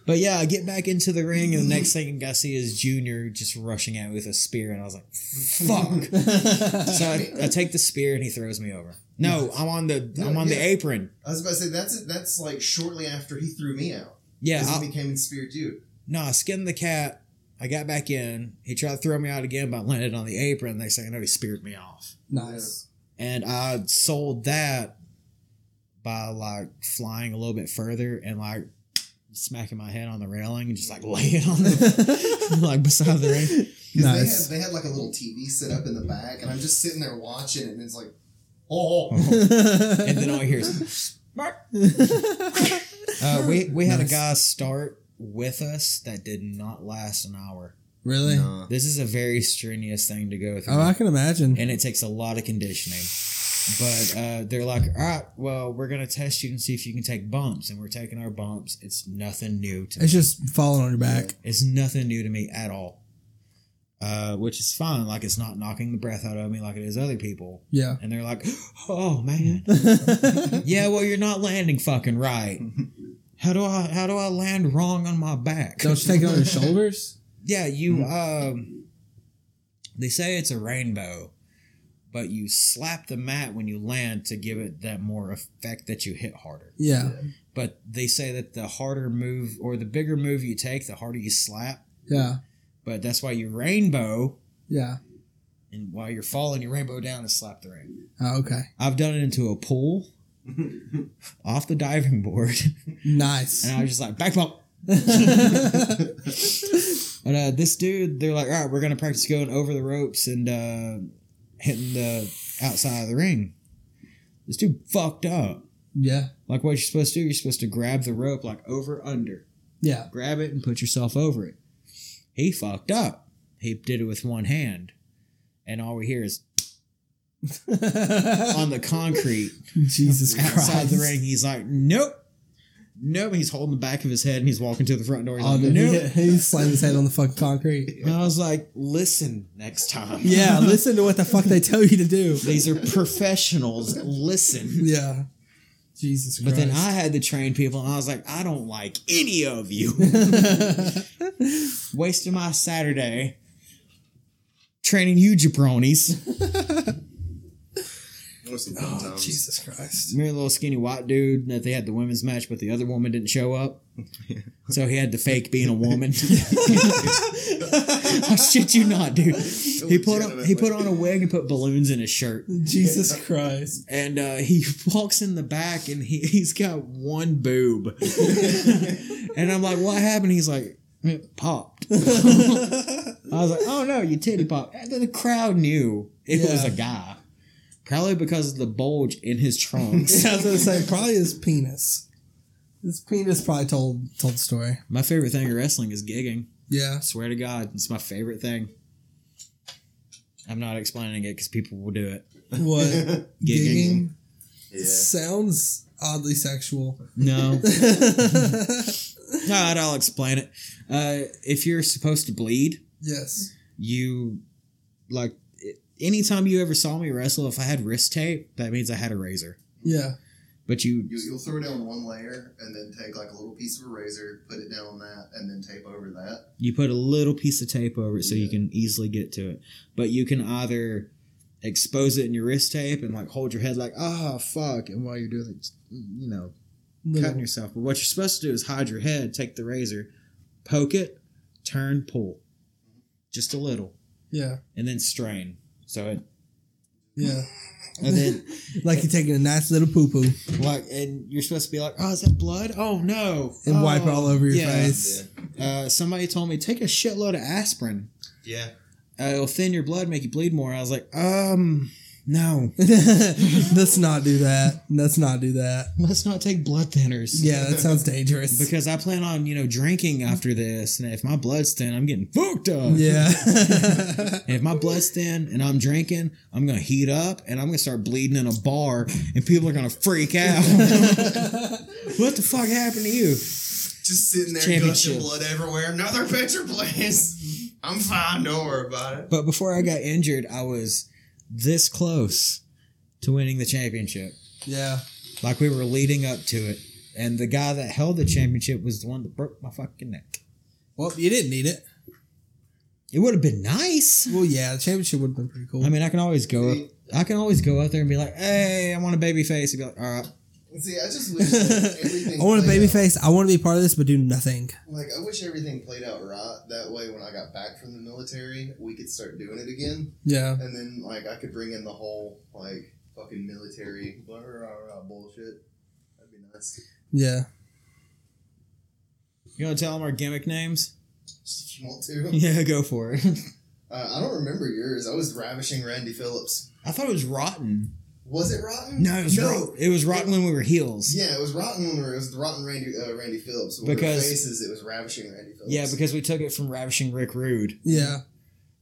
But yeah, I get back into the ring and the next thing I see is Junior just rushing at me with a spear and I was like, fuck. So I, I take the spear and he throws me over. No, I'm on the No, I'm on the apron. I was about to say that's that's like shortly after he threw me out. Yeah, Because I'll- he became inspired you. No, I skinned the cat. I got back in. He tried to throw me out again, but I landed on the apron. They say, no, he speared me off. nice. And I sold that by like flying a little bit further and like smacking my head on the railing and just like [LAUGHS] laying on the [LAUGHS] like beside the ring. Because [LAUGHS] Nice. they had they had like a little TV set up in the back, and I'm just sitting there watching it, and it's like, oh, and then all you hear is Mark. Uh, we we had a guy start with us that did not last an hour. really? Nah. This is a very strenuous thing to go through. Oh, I can imagine. and it takes a lot of conditioning. But uh, they're like, all right, well, we're gonna test you and see if you can take bumps, and we're taking our bumps. It's nothing new to me. It's just falling on your back. It's nothing new to me at all. Uh, which is fine. Like it's not knocking the breath out of me like it is other people. Yeah. And they're like, oh man, [LAUGHS] yeah. Well, you're not landing fucking right. [LAUGHS] How do I how do I land wrong on my back? Don't you take it on your shoulders? [LAUGHS] Yeah, you um they say it's a rainbow, but you slap the mat when you land to give it that more effect that you hit harder. Yeah. But they say that the harder move or the bigger move you take, the harder you slap. Yeah. But that's why you rainbow Yeah. and while you're falling you rainbow down and slap the rain. Oh, okay. I've done it into a pool [LAUGHS] off the diving board Nice. and I was just like back bump. [LAUGHS] But uh, this dude, they're like, all right, we're gonna practice going over the ropes and uh, hitting the outside of the ring. This dude fucked up. yeah. Like what you're supposed to do, you're supposed to grab the rope like over under, Yeah. grab it and put yourself over it. He fucked up. He did it with one hand, and all we hear is [LAUGHS] on the concrete Jesus outside Christ. the ring. He's like, nope, nope. He's holding the back of his head and he's walking to the front door. He's Oh, like, dude, nope. [LAUGHS] he, he slammed his head on the fucking concrete. And I was like, listen next time. [LAUGHS] Yeah, listen to what the fuck they tell you to do. These are professionals. Listen. Yeah. Jesus Christ. But then I had to train people, and I was like, I don't like any of you. Wasting my Saturday training you jabronis. Most of oh, times. Jesus Christ. Remember the little skinny white dude that they had the women's match, but the other woman didn't show up? [LAUGHS] So he had to fake being a woman. [LAUGHS] I shit you not, dude. He put on he put on a wig and put balloons in his shirt. Jesus Christ. and uh, he [LAUGHS] walks in the back and he, he's got one boob and i'm like what happened he's like it popped i was like oh no you titty pop and then the crowd knew it was a guy probably because of the bulge in his trunks [LAUGHS] Yeah, I was gonna say probably his penis. His penis probably told told the story. my favorite thing in wrestling is gigging Yeah. I swear to god it's my favorite thing i'm not explaining it because people will do it What? [LAUGHS] Gigging. Gigging? Yeah. Sounds oddly sexual. no [LAUGHS] Alright, I'll explain it. Uh, if you're supposed to bleed, yes. you like anytime you ever saw me wrestle if i had wrist tape that means i had a razor. Yeah. but you You, you'll throw down one layer and then take like a little piece of a razor, put it down on that, and then tape over that. you put a little piece of tape over it so you can easily get to it. But you can either expose it in your wrist tape and like hold your head like oh fuck and while you're doing it you know cutting yourself. But what you're supposed to do is hide your head take the razor poke it turn pull. Just a little. Yeah. and then strain so it Yeah. and then [LAUGHS] Like you're taking a nice little poo poo Like, and you're supposed to be like, "Oh, is that blood? Oh no!" and wipe Oh, all over your yeah. face. Uh, somebody told me take a shitload of aspirin. Yeah. Uh, it'll thin your blood, make you bleed more. I was like, um, no, [LAUGHS] Let's not do that. Let's not do that. let's not take blood thinners. Yeah, that sounds dangerous. because I plan on you know drinking after this, and if my blood's thin, I'm getting fucked up. yeah. [LAUGHS] If my blood's thin and I'm drinking, I'm gonna heat up and I'm gonna start bleeding in a bar, and people are gonna freak out. [LAUGHS] what the fuck happened to you? Just sitting there, Championship. gushing blood everywhere. Another picture, please. I'm fine. Don't worry about it. But before I got injured, I was this close to winning the championship. yeah. Like we were leading up to it. And the guy that held the championship was the one that broke my fucking neck. Well, you didn't need it. It would have been nice. Well, yeah, the championship would have been pretty cool. I mean, I can always go up. I can always go out there and be like, "Hey, I want a baby face." And be like, "All right." See, I just wish that [LAUGHS] everything. I want a played baby out- face. I want to be part of this, but do nothing. Like, I wish everything played out right. That way, when I got back from the military, we could start doing it again. Yeah. And then, like, I could bring in the whole, like, fucking military blah, blah, blah, blah, bullshit. That'd be nice. Yeah. You want to tell them our gimmick names? If you want to. [LAUGHS] yeah, go for it. Uh, I don't remember yours. I was ravishing Randy Phillips. I thought it was rotten. Was it rotten? No, it was rotten. It was rotten when we were heels. Yeah, it was rotten when we were, it was the rotten Randy uh, Randy Phillips. When Because- we were faces, it was ravishing Randy Phillips. Yeah, because we took it from ravishing Rick Rude, Yeah.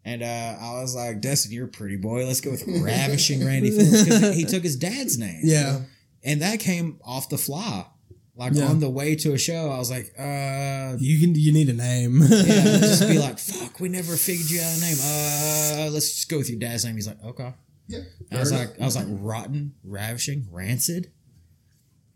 and uh, I was like, "Destin, you're a pretty boy. Let's go with ravishing Randy Phillips." 'Cause he took his dad's name. Yeah. and that came off the fly. Like Yeah. on the way to a show, I was like, uh, You can. You need a name. yeah, just be [LAUGHS] like, fuck, we never figured you out a name. Uh, let's just go with your dad's name. He's like, okay. Yeah, I was like, I was like, rotten, ravishing, rancid,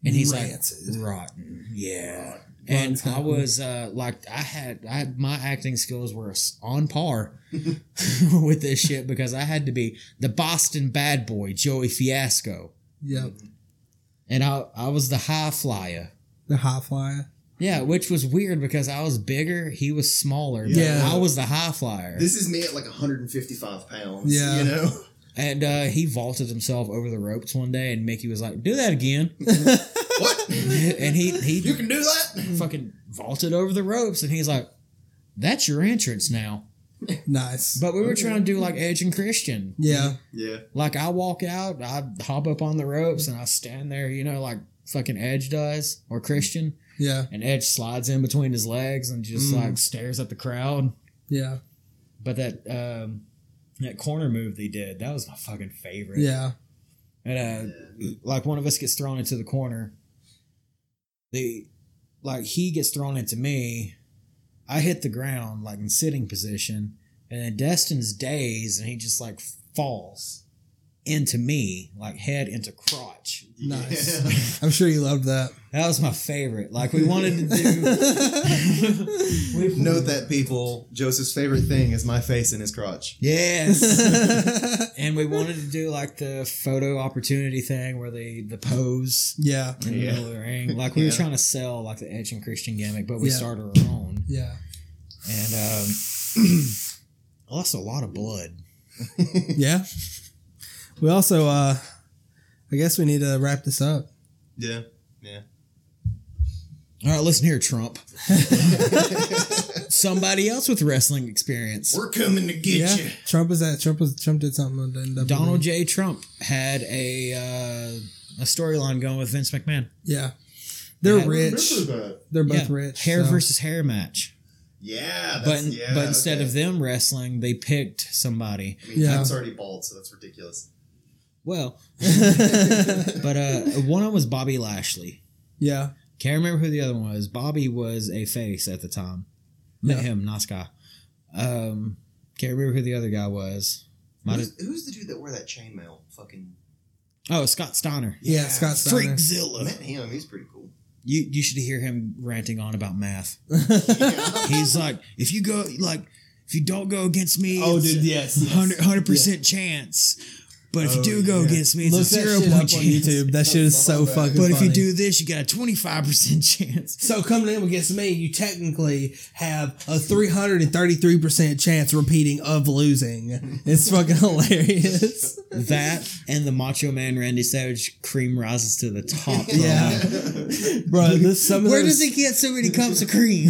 and he's Rancid. like, rotten, yeah. And Ron's I was uh, like, I had, I had my acting skills were on par [LAUGHS] with this shit because I had to be the Boston bad boy, Joey Fiasco, Yep. and I, I was the high flyer. The high flyer. Yeah, which was weird because I was bigger, he was smaller. but Yeah. I was the high flyer. This is me at like 155 pounds. Yeah. You know? And uh, he vaulted himself over the ropes one day, and Mickey was like, "Do that again." [LAUGHS] what? [LAUGHS] and he he You can do that? fucking vaulted over the ropes, and he's like, "That's your entrance now." Nice. But we were trying to do like Edge and Christian. yeah. Yeah. Like I walk out, I hop up on the ropes, and I stand there, you know, like fucking Edge does or Christian, Yeah. and Edge slides in between his legs and just Mm. like stares at the crowd. Yeah. But that um that corner move they did, that was my fucking favorite. Yeah. And uh like one of us gets thrown into the corner. The like he gets thrown into me. I hit the ground like in sitting position, and then Destin's dazed and he just like falls into me, like head into crotch. Nice. [LAUGHS] I'm sure you loved that. That was my favorite. Like we wanted to do [LAUGHS] Note that, people. Joseph's favorite thing is my face in his crotch. Yes. [LAUGHS] and we wanted to do like the photo opportunity thing where they the pose yeah. in the Yeah. middle of the ring. Like we were trying to sell like the Edge and Christian gimmick, but we Yeah. started our own. Yeah. And um [CLEARS THROAT] I lost a lot of blood. Yeah. We also, uh, I guess we need to wrap this up. Yeah. Yeah. All right, listen here, Trump. [LAUGHS] Somebody else with wrestling experience. We're coming to get yeah. you. Trump is that. Trump was Trump did something on the NWA. Donald J. Trump had a uh, a storyline going with Vince McMahon. Yeah. They're Yeah. Rich. Remember that? They're both Yeah, rich. Hair so- versus hair match. Yeah. But yeah, but instead okay. of them wrestling, they picked somebody. I mean, Yeah. It's already bald, so that's ridiculous. Well, [LAUGHS] but uh, one of them was Bobby Lashley. yeah. Can't remember who the other one was. Bobby was a face at the time. Met Yeah. him, nice guy. Um, can't remember who the other guy was. Might have, Who's, who's the dude that wore that chainmail? Fucking oh, Scott Steiner. Yeah. Yeah. Scott Steiner. Freakzilla. met him. He's pretty cool. You you should hear him ranting on about math. [LAUGHS] Yeah. He's like, if you go like if you don't go against me, Oh, it's dude, a yes, yes. 100 percent chance. But if you Oh, do go yeah. against me, it's Look a that zero shit point up on chance. YouTube. That shit is so But fucking. But if you funny. do this, you got a 25 percent [LAUGHS] chance. So coming in against me, you technically have a 333% chance repeating of losing. It's fucking hilarious. [LAUGHS] That and the Macho Man Randy Savage cream rises to the top. [LAUGHS] Yeah. Bro, this some of Where those, does he get so many cups of cream?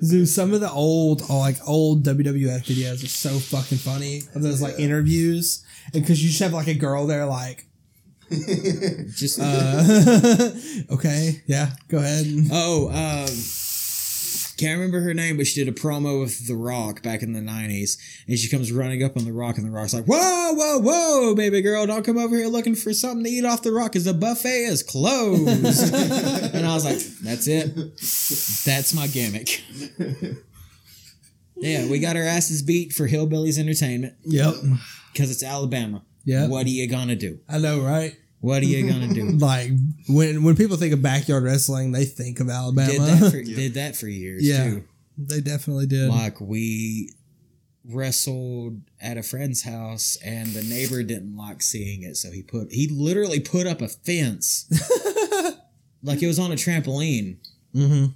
Dude, some of the old, oh, like old WWF videos are so fucking funny. Of those like interviews, and because you just have like a girl there, like, Just uh, [LAUGHS] okay, yeah, go ahead. oh, um, can't remember her name, but she did a promo with The Rock back in the '90s, and she comes running up on The Rock, and The Rock's like, "Whoa, whoa, whoa, baby girl, don't come over here looking for something to eat off The Rock, because the buffet is closed." [LAUGHS] and I was like, "That's it. That's my gimmick." [LAUGHS] Yeah, we got our asses beat for Hillbillies Entertainment Yep, because it's Alabama. Yeah. What are you gonna do? I know, right? What are you gonna do? [LAUGHS] Like when when people think of backyard wrestling, they think of Alabama. did that for [LAUGHS] did that for years Yeah. too. they definitely did. Like we wrestled at a friend's house and the neighbor didn't like seeing it, so he put he literally put up a fence. [LAUGHS] like it was on a trampoline. hmm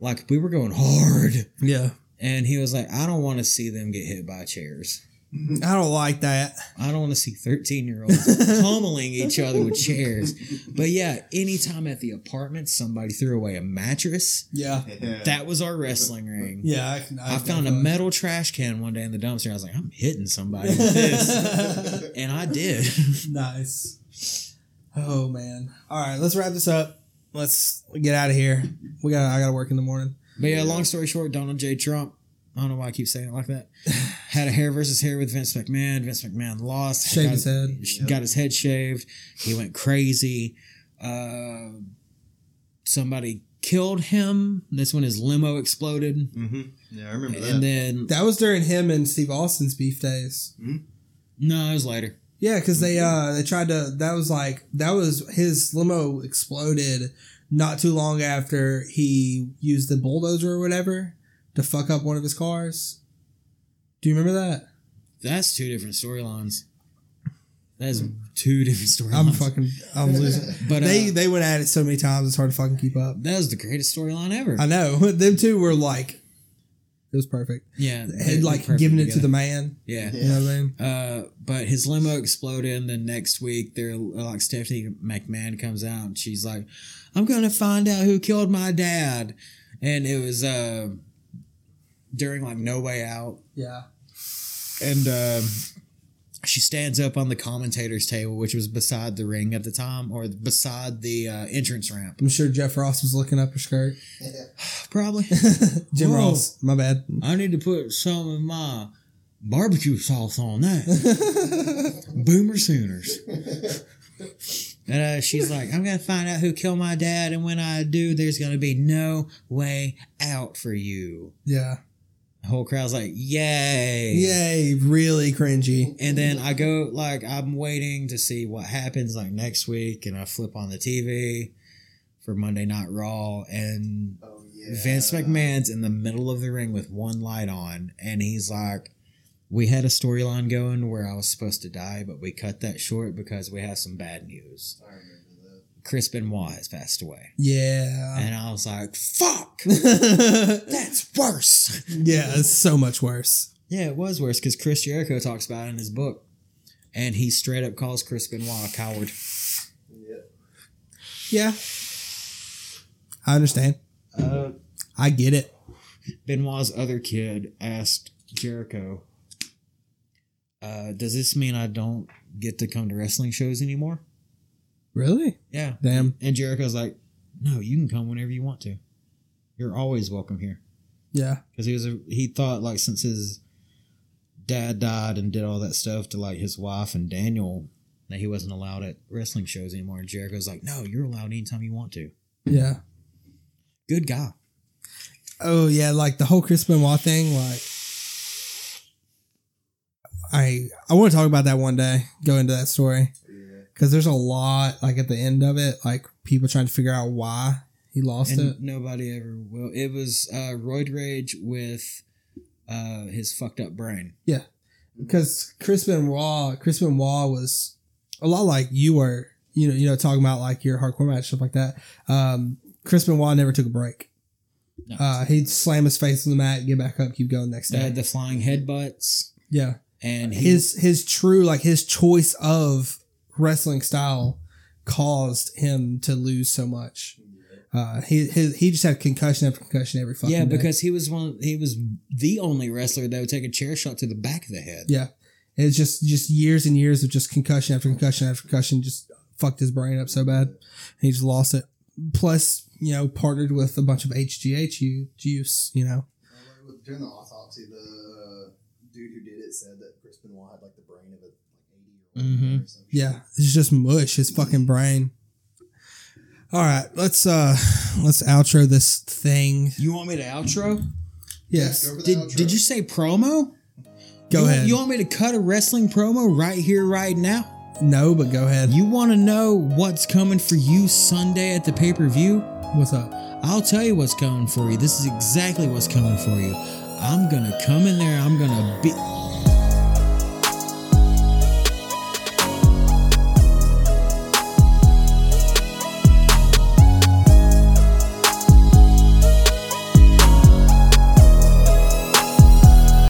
Like we were going hard. Yeah, And he was like, I don't want to see them get hit by chairs. I don't like that. I don't want to see 13 year olds [LAUGHS] pummeling each other with chairs. But yeah, anytime at the apartment somebody threw away a mattress, Yeah. [LAUGHS] that was our wrestling ring. Yeah. I, can- I found a metal trash can one day in the dumpster. I was like, I'm hitting somebody with this. [LAUGHS] and I did. nice. Oh man. All right, let's wrap this up. Let's get out of here. We got. I got to work in the morning. But yeah, long story short, Donald J. Trump. I don't know why I keep saying it like that. Had a hair versus hair with Vince McMahon. Vince McMahon lost. Shaved got, his head. Got his head shaved. He went crazy. Uh, somebody killed him. That's when his limo exploded. Mm-hmm. Yeah, I remember that. And then That was during him and Steve Austin's beef days. no, it was later. Yeah, because they uh they tried to. That was like that was his limo exploded not too long after he used the bulldozer or whatever to fuck up one of his cars. Do you remember that? That's two different storylines. That's two different storylines. I'm fucking. I'm losing. But uh, they they went at it so many times. It's hard to fucking keep up. that was the greatest storyline ever. I know [LAUGHS] them two were like. It was perfect. yeah, Had like giving it to the man. Yeah. You know what I mean? Uh, but his limo exploded, and then next week, they're like Stephanie McMahon comes out, and she's like, "I'm gonna find out who killed my dad," and it was uh during like No Way Out, Yeah. And um, she stands up on the commentators table, which was beside the ring at the time, or beside the uh, entrance ramp, I'm sure Jeff Ross was looking up her skirt. [SIGHS] probably. [LAUGHS] Jim Whoa. Ross, my bad. I need to put some of my barbecue sauce on that. [LAUGHS] Boomer Sooners. And uh, she's like, I'm going to find out who killed my dad. And when I do, there's going to be no way out for you. Yeah. The whole crowd's like, yay. Yay, really cringy. And then I go, like, I'm waiting to see what happens, like, next week. And I flip on the TV for Monday Night Raw. And oh, yeah. Vince McMahon's in the middle of the ring with one light on, and he's like, "We had a storyline going where I was supposed to die, but we cut that short because we have some bad news. Chris Benoit has passed away." Yeah. And I was like, "Fuck, [LAUGHS] that's worse." Yeah, it's so much worse. yeah, it was worse because Chris Jericho talks about it in his book, and he straight up calls Chris Benoit a coward. Yeah. Yeah. I understand. Uh, I get it. Benoit's other kid asked Jericho, uh, "Does this mean I don't get to come to wrestling shows anymore?" Really? Yeah. Damn. And Jericho's like, no, you can come whenever you want to. You're always welcome here. Yeah. Because he was a, he thought like since his dad died and did all that stuff to like his wife and Daniel that he wasn't allowed at wrestling shows anymore. And Jericho's like, no, you're allowed anytime you want to. Yeah. Good guy. Oh yeah, like the whole Chris Benoit thing. Like, I I want to talk about that one day. Go into that story. Because there's a lot like at the end of it, like people trying to figure out why he lost And it. nobody ever will. It was uh, Roid Rage with uh, his fucked up brain. Yeah, because Chris Benoit, Chris Benoit was a lot like you were, you know, you know, talking about like your hardcore match stuff like that. Um, Chris Benoit never took a break. No. Uh, he'd slam his face on the mat, get back up, keep going next They day. had the flying headbutts. yeah, And he, his his true like his choice of wrestling style caused him to lose so much. Uh, he his, he just had concussion after concussion every fucking yeah, day. because he was one. He was the only wrestler that would take a chair shot to the back of the head. Yeah. It's just just years and years of just concussion after concussion after concussion just fucked his brain up so bad. He just lost it. Plus, you know, partnered with a bunch of HGH juice, you know. During the autopsy, the dude who did it said that Chris Benoit had like the brain of a like 80 year old Mhm. Yeah. It's just mush, his fucking brain. All right, let's uh let's outro this thing. You want me to outro? Yes. Go Did outro. Did you say promo? Go you, ahead. You want me to cut a wrestling promo right here, right now? no, but go ahead. You want to know what's coming for you Sunday at the pay per view? What's up? I'll tell you what's coming for you. This is exactly what's coming for you. I'm gonna come in there. I'm gonna be.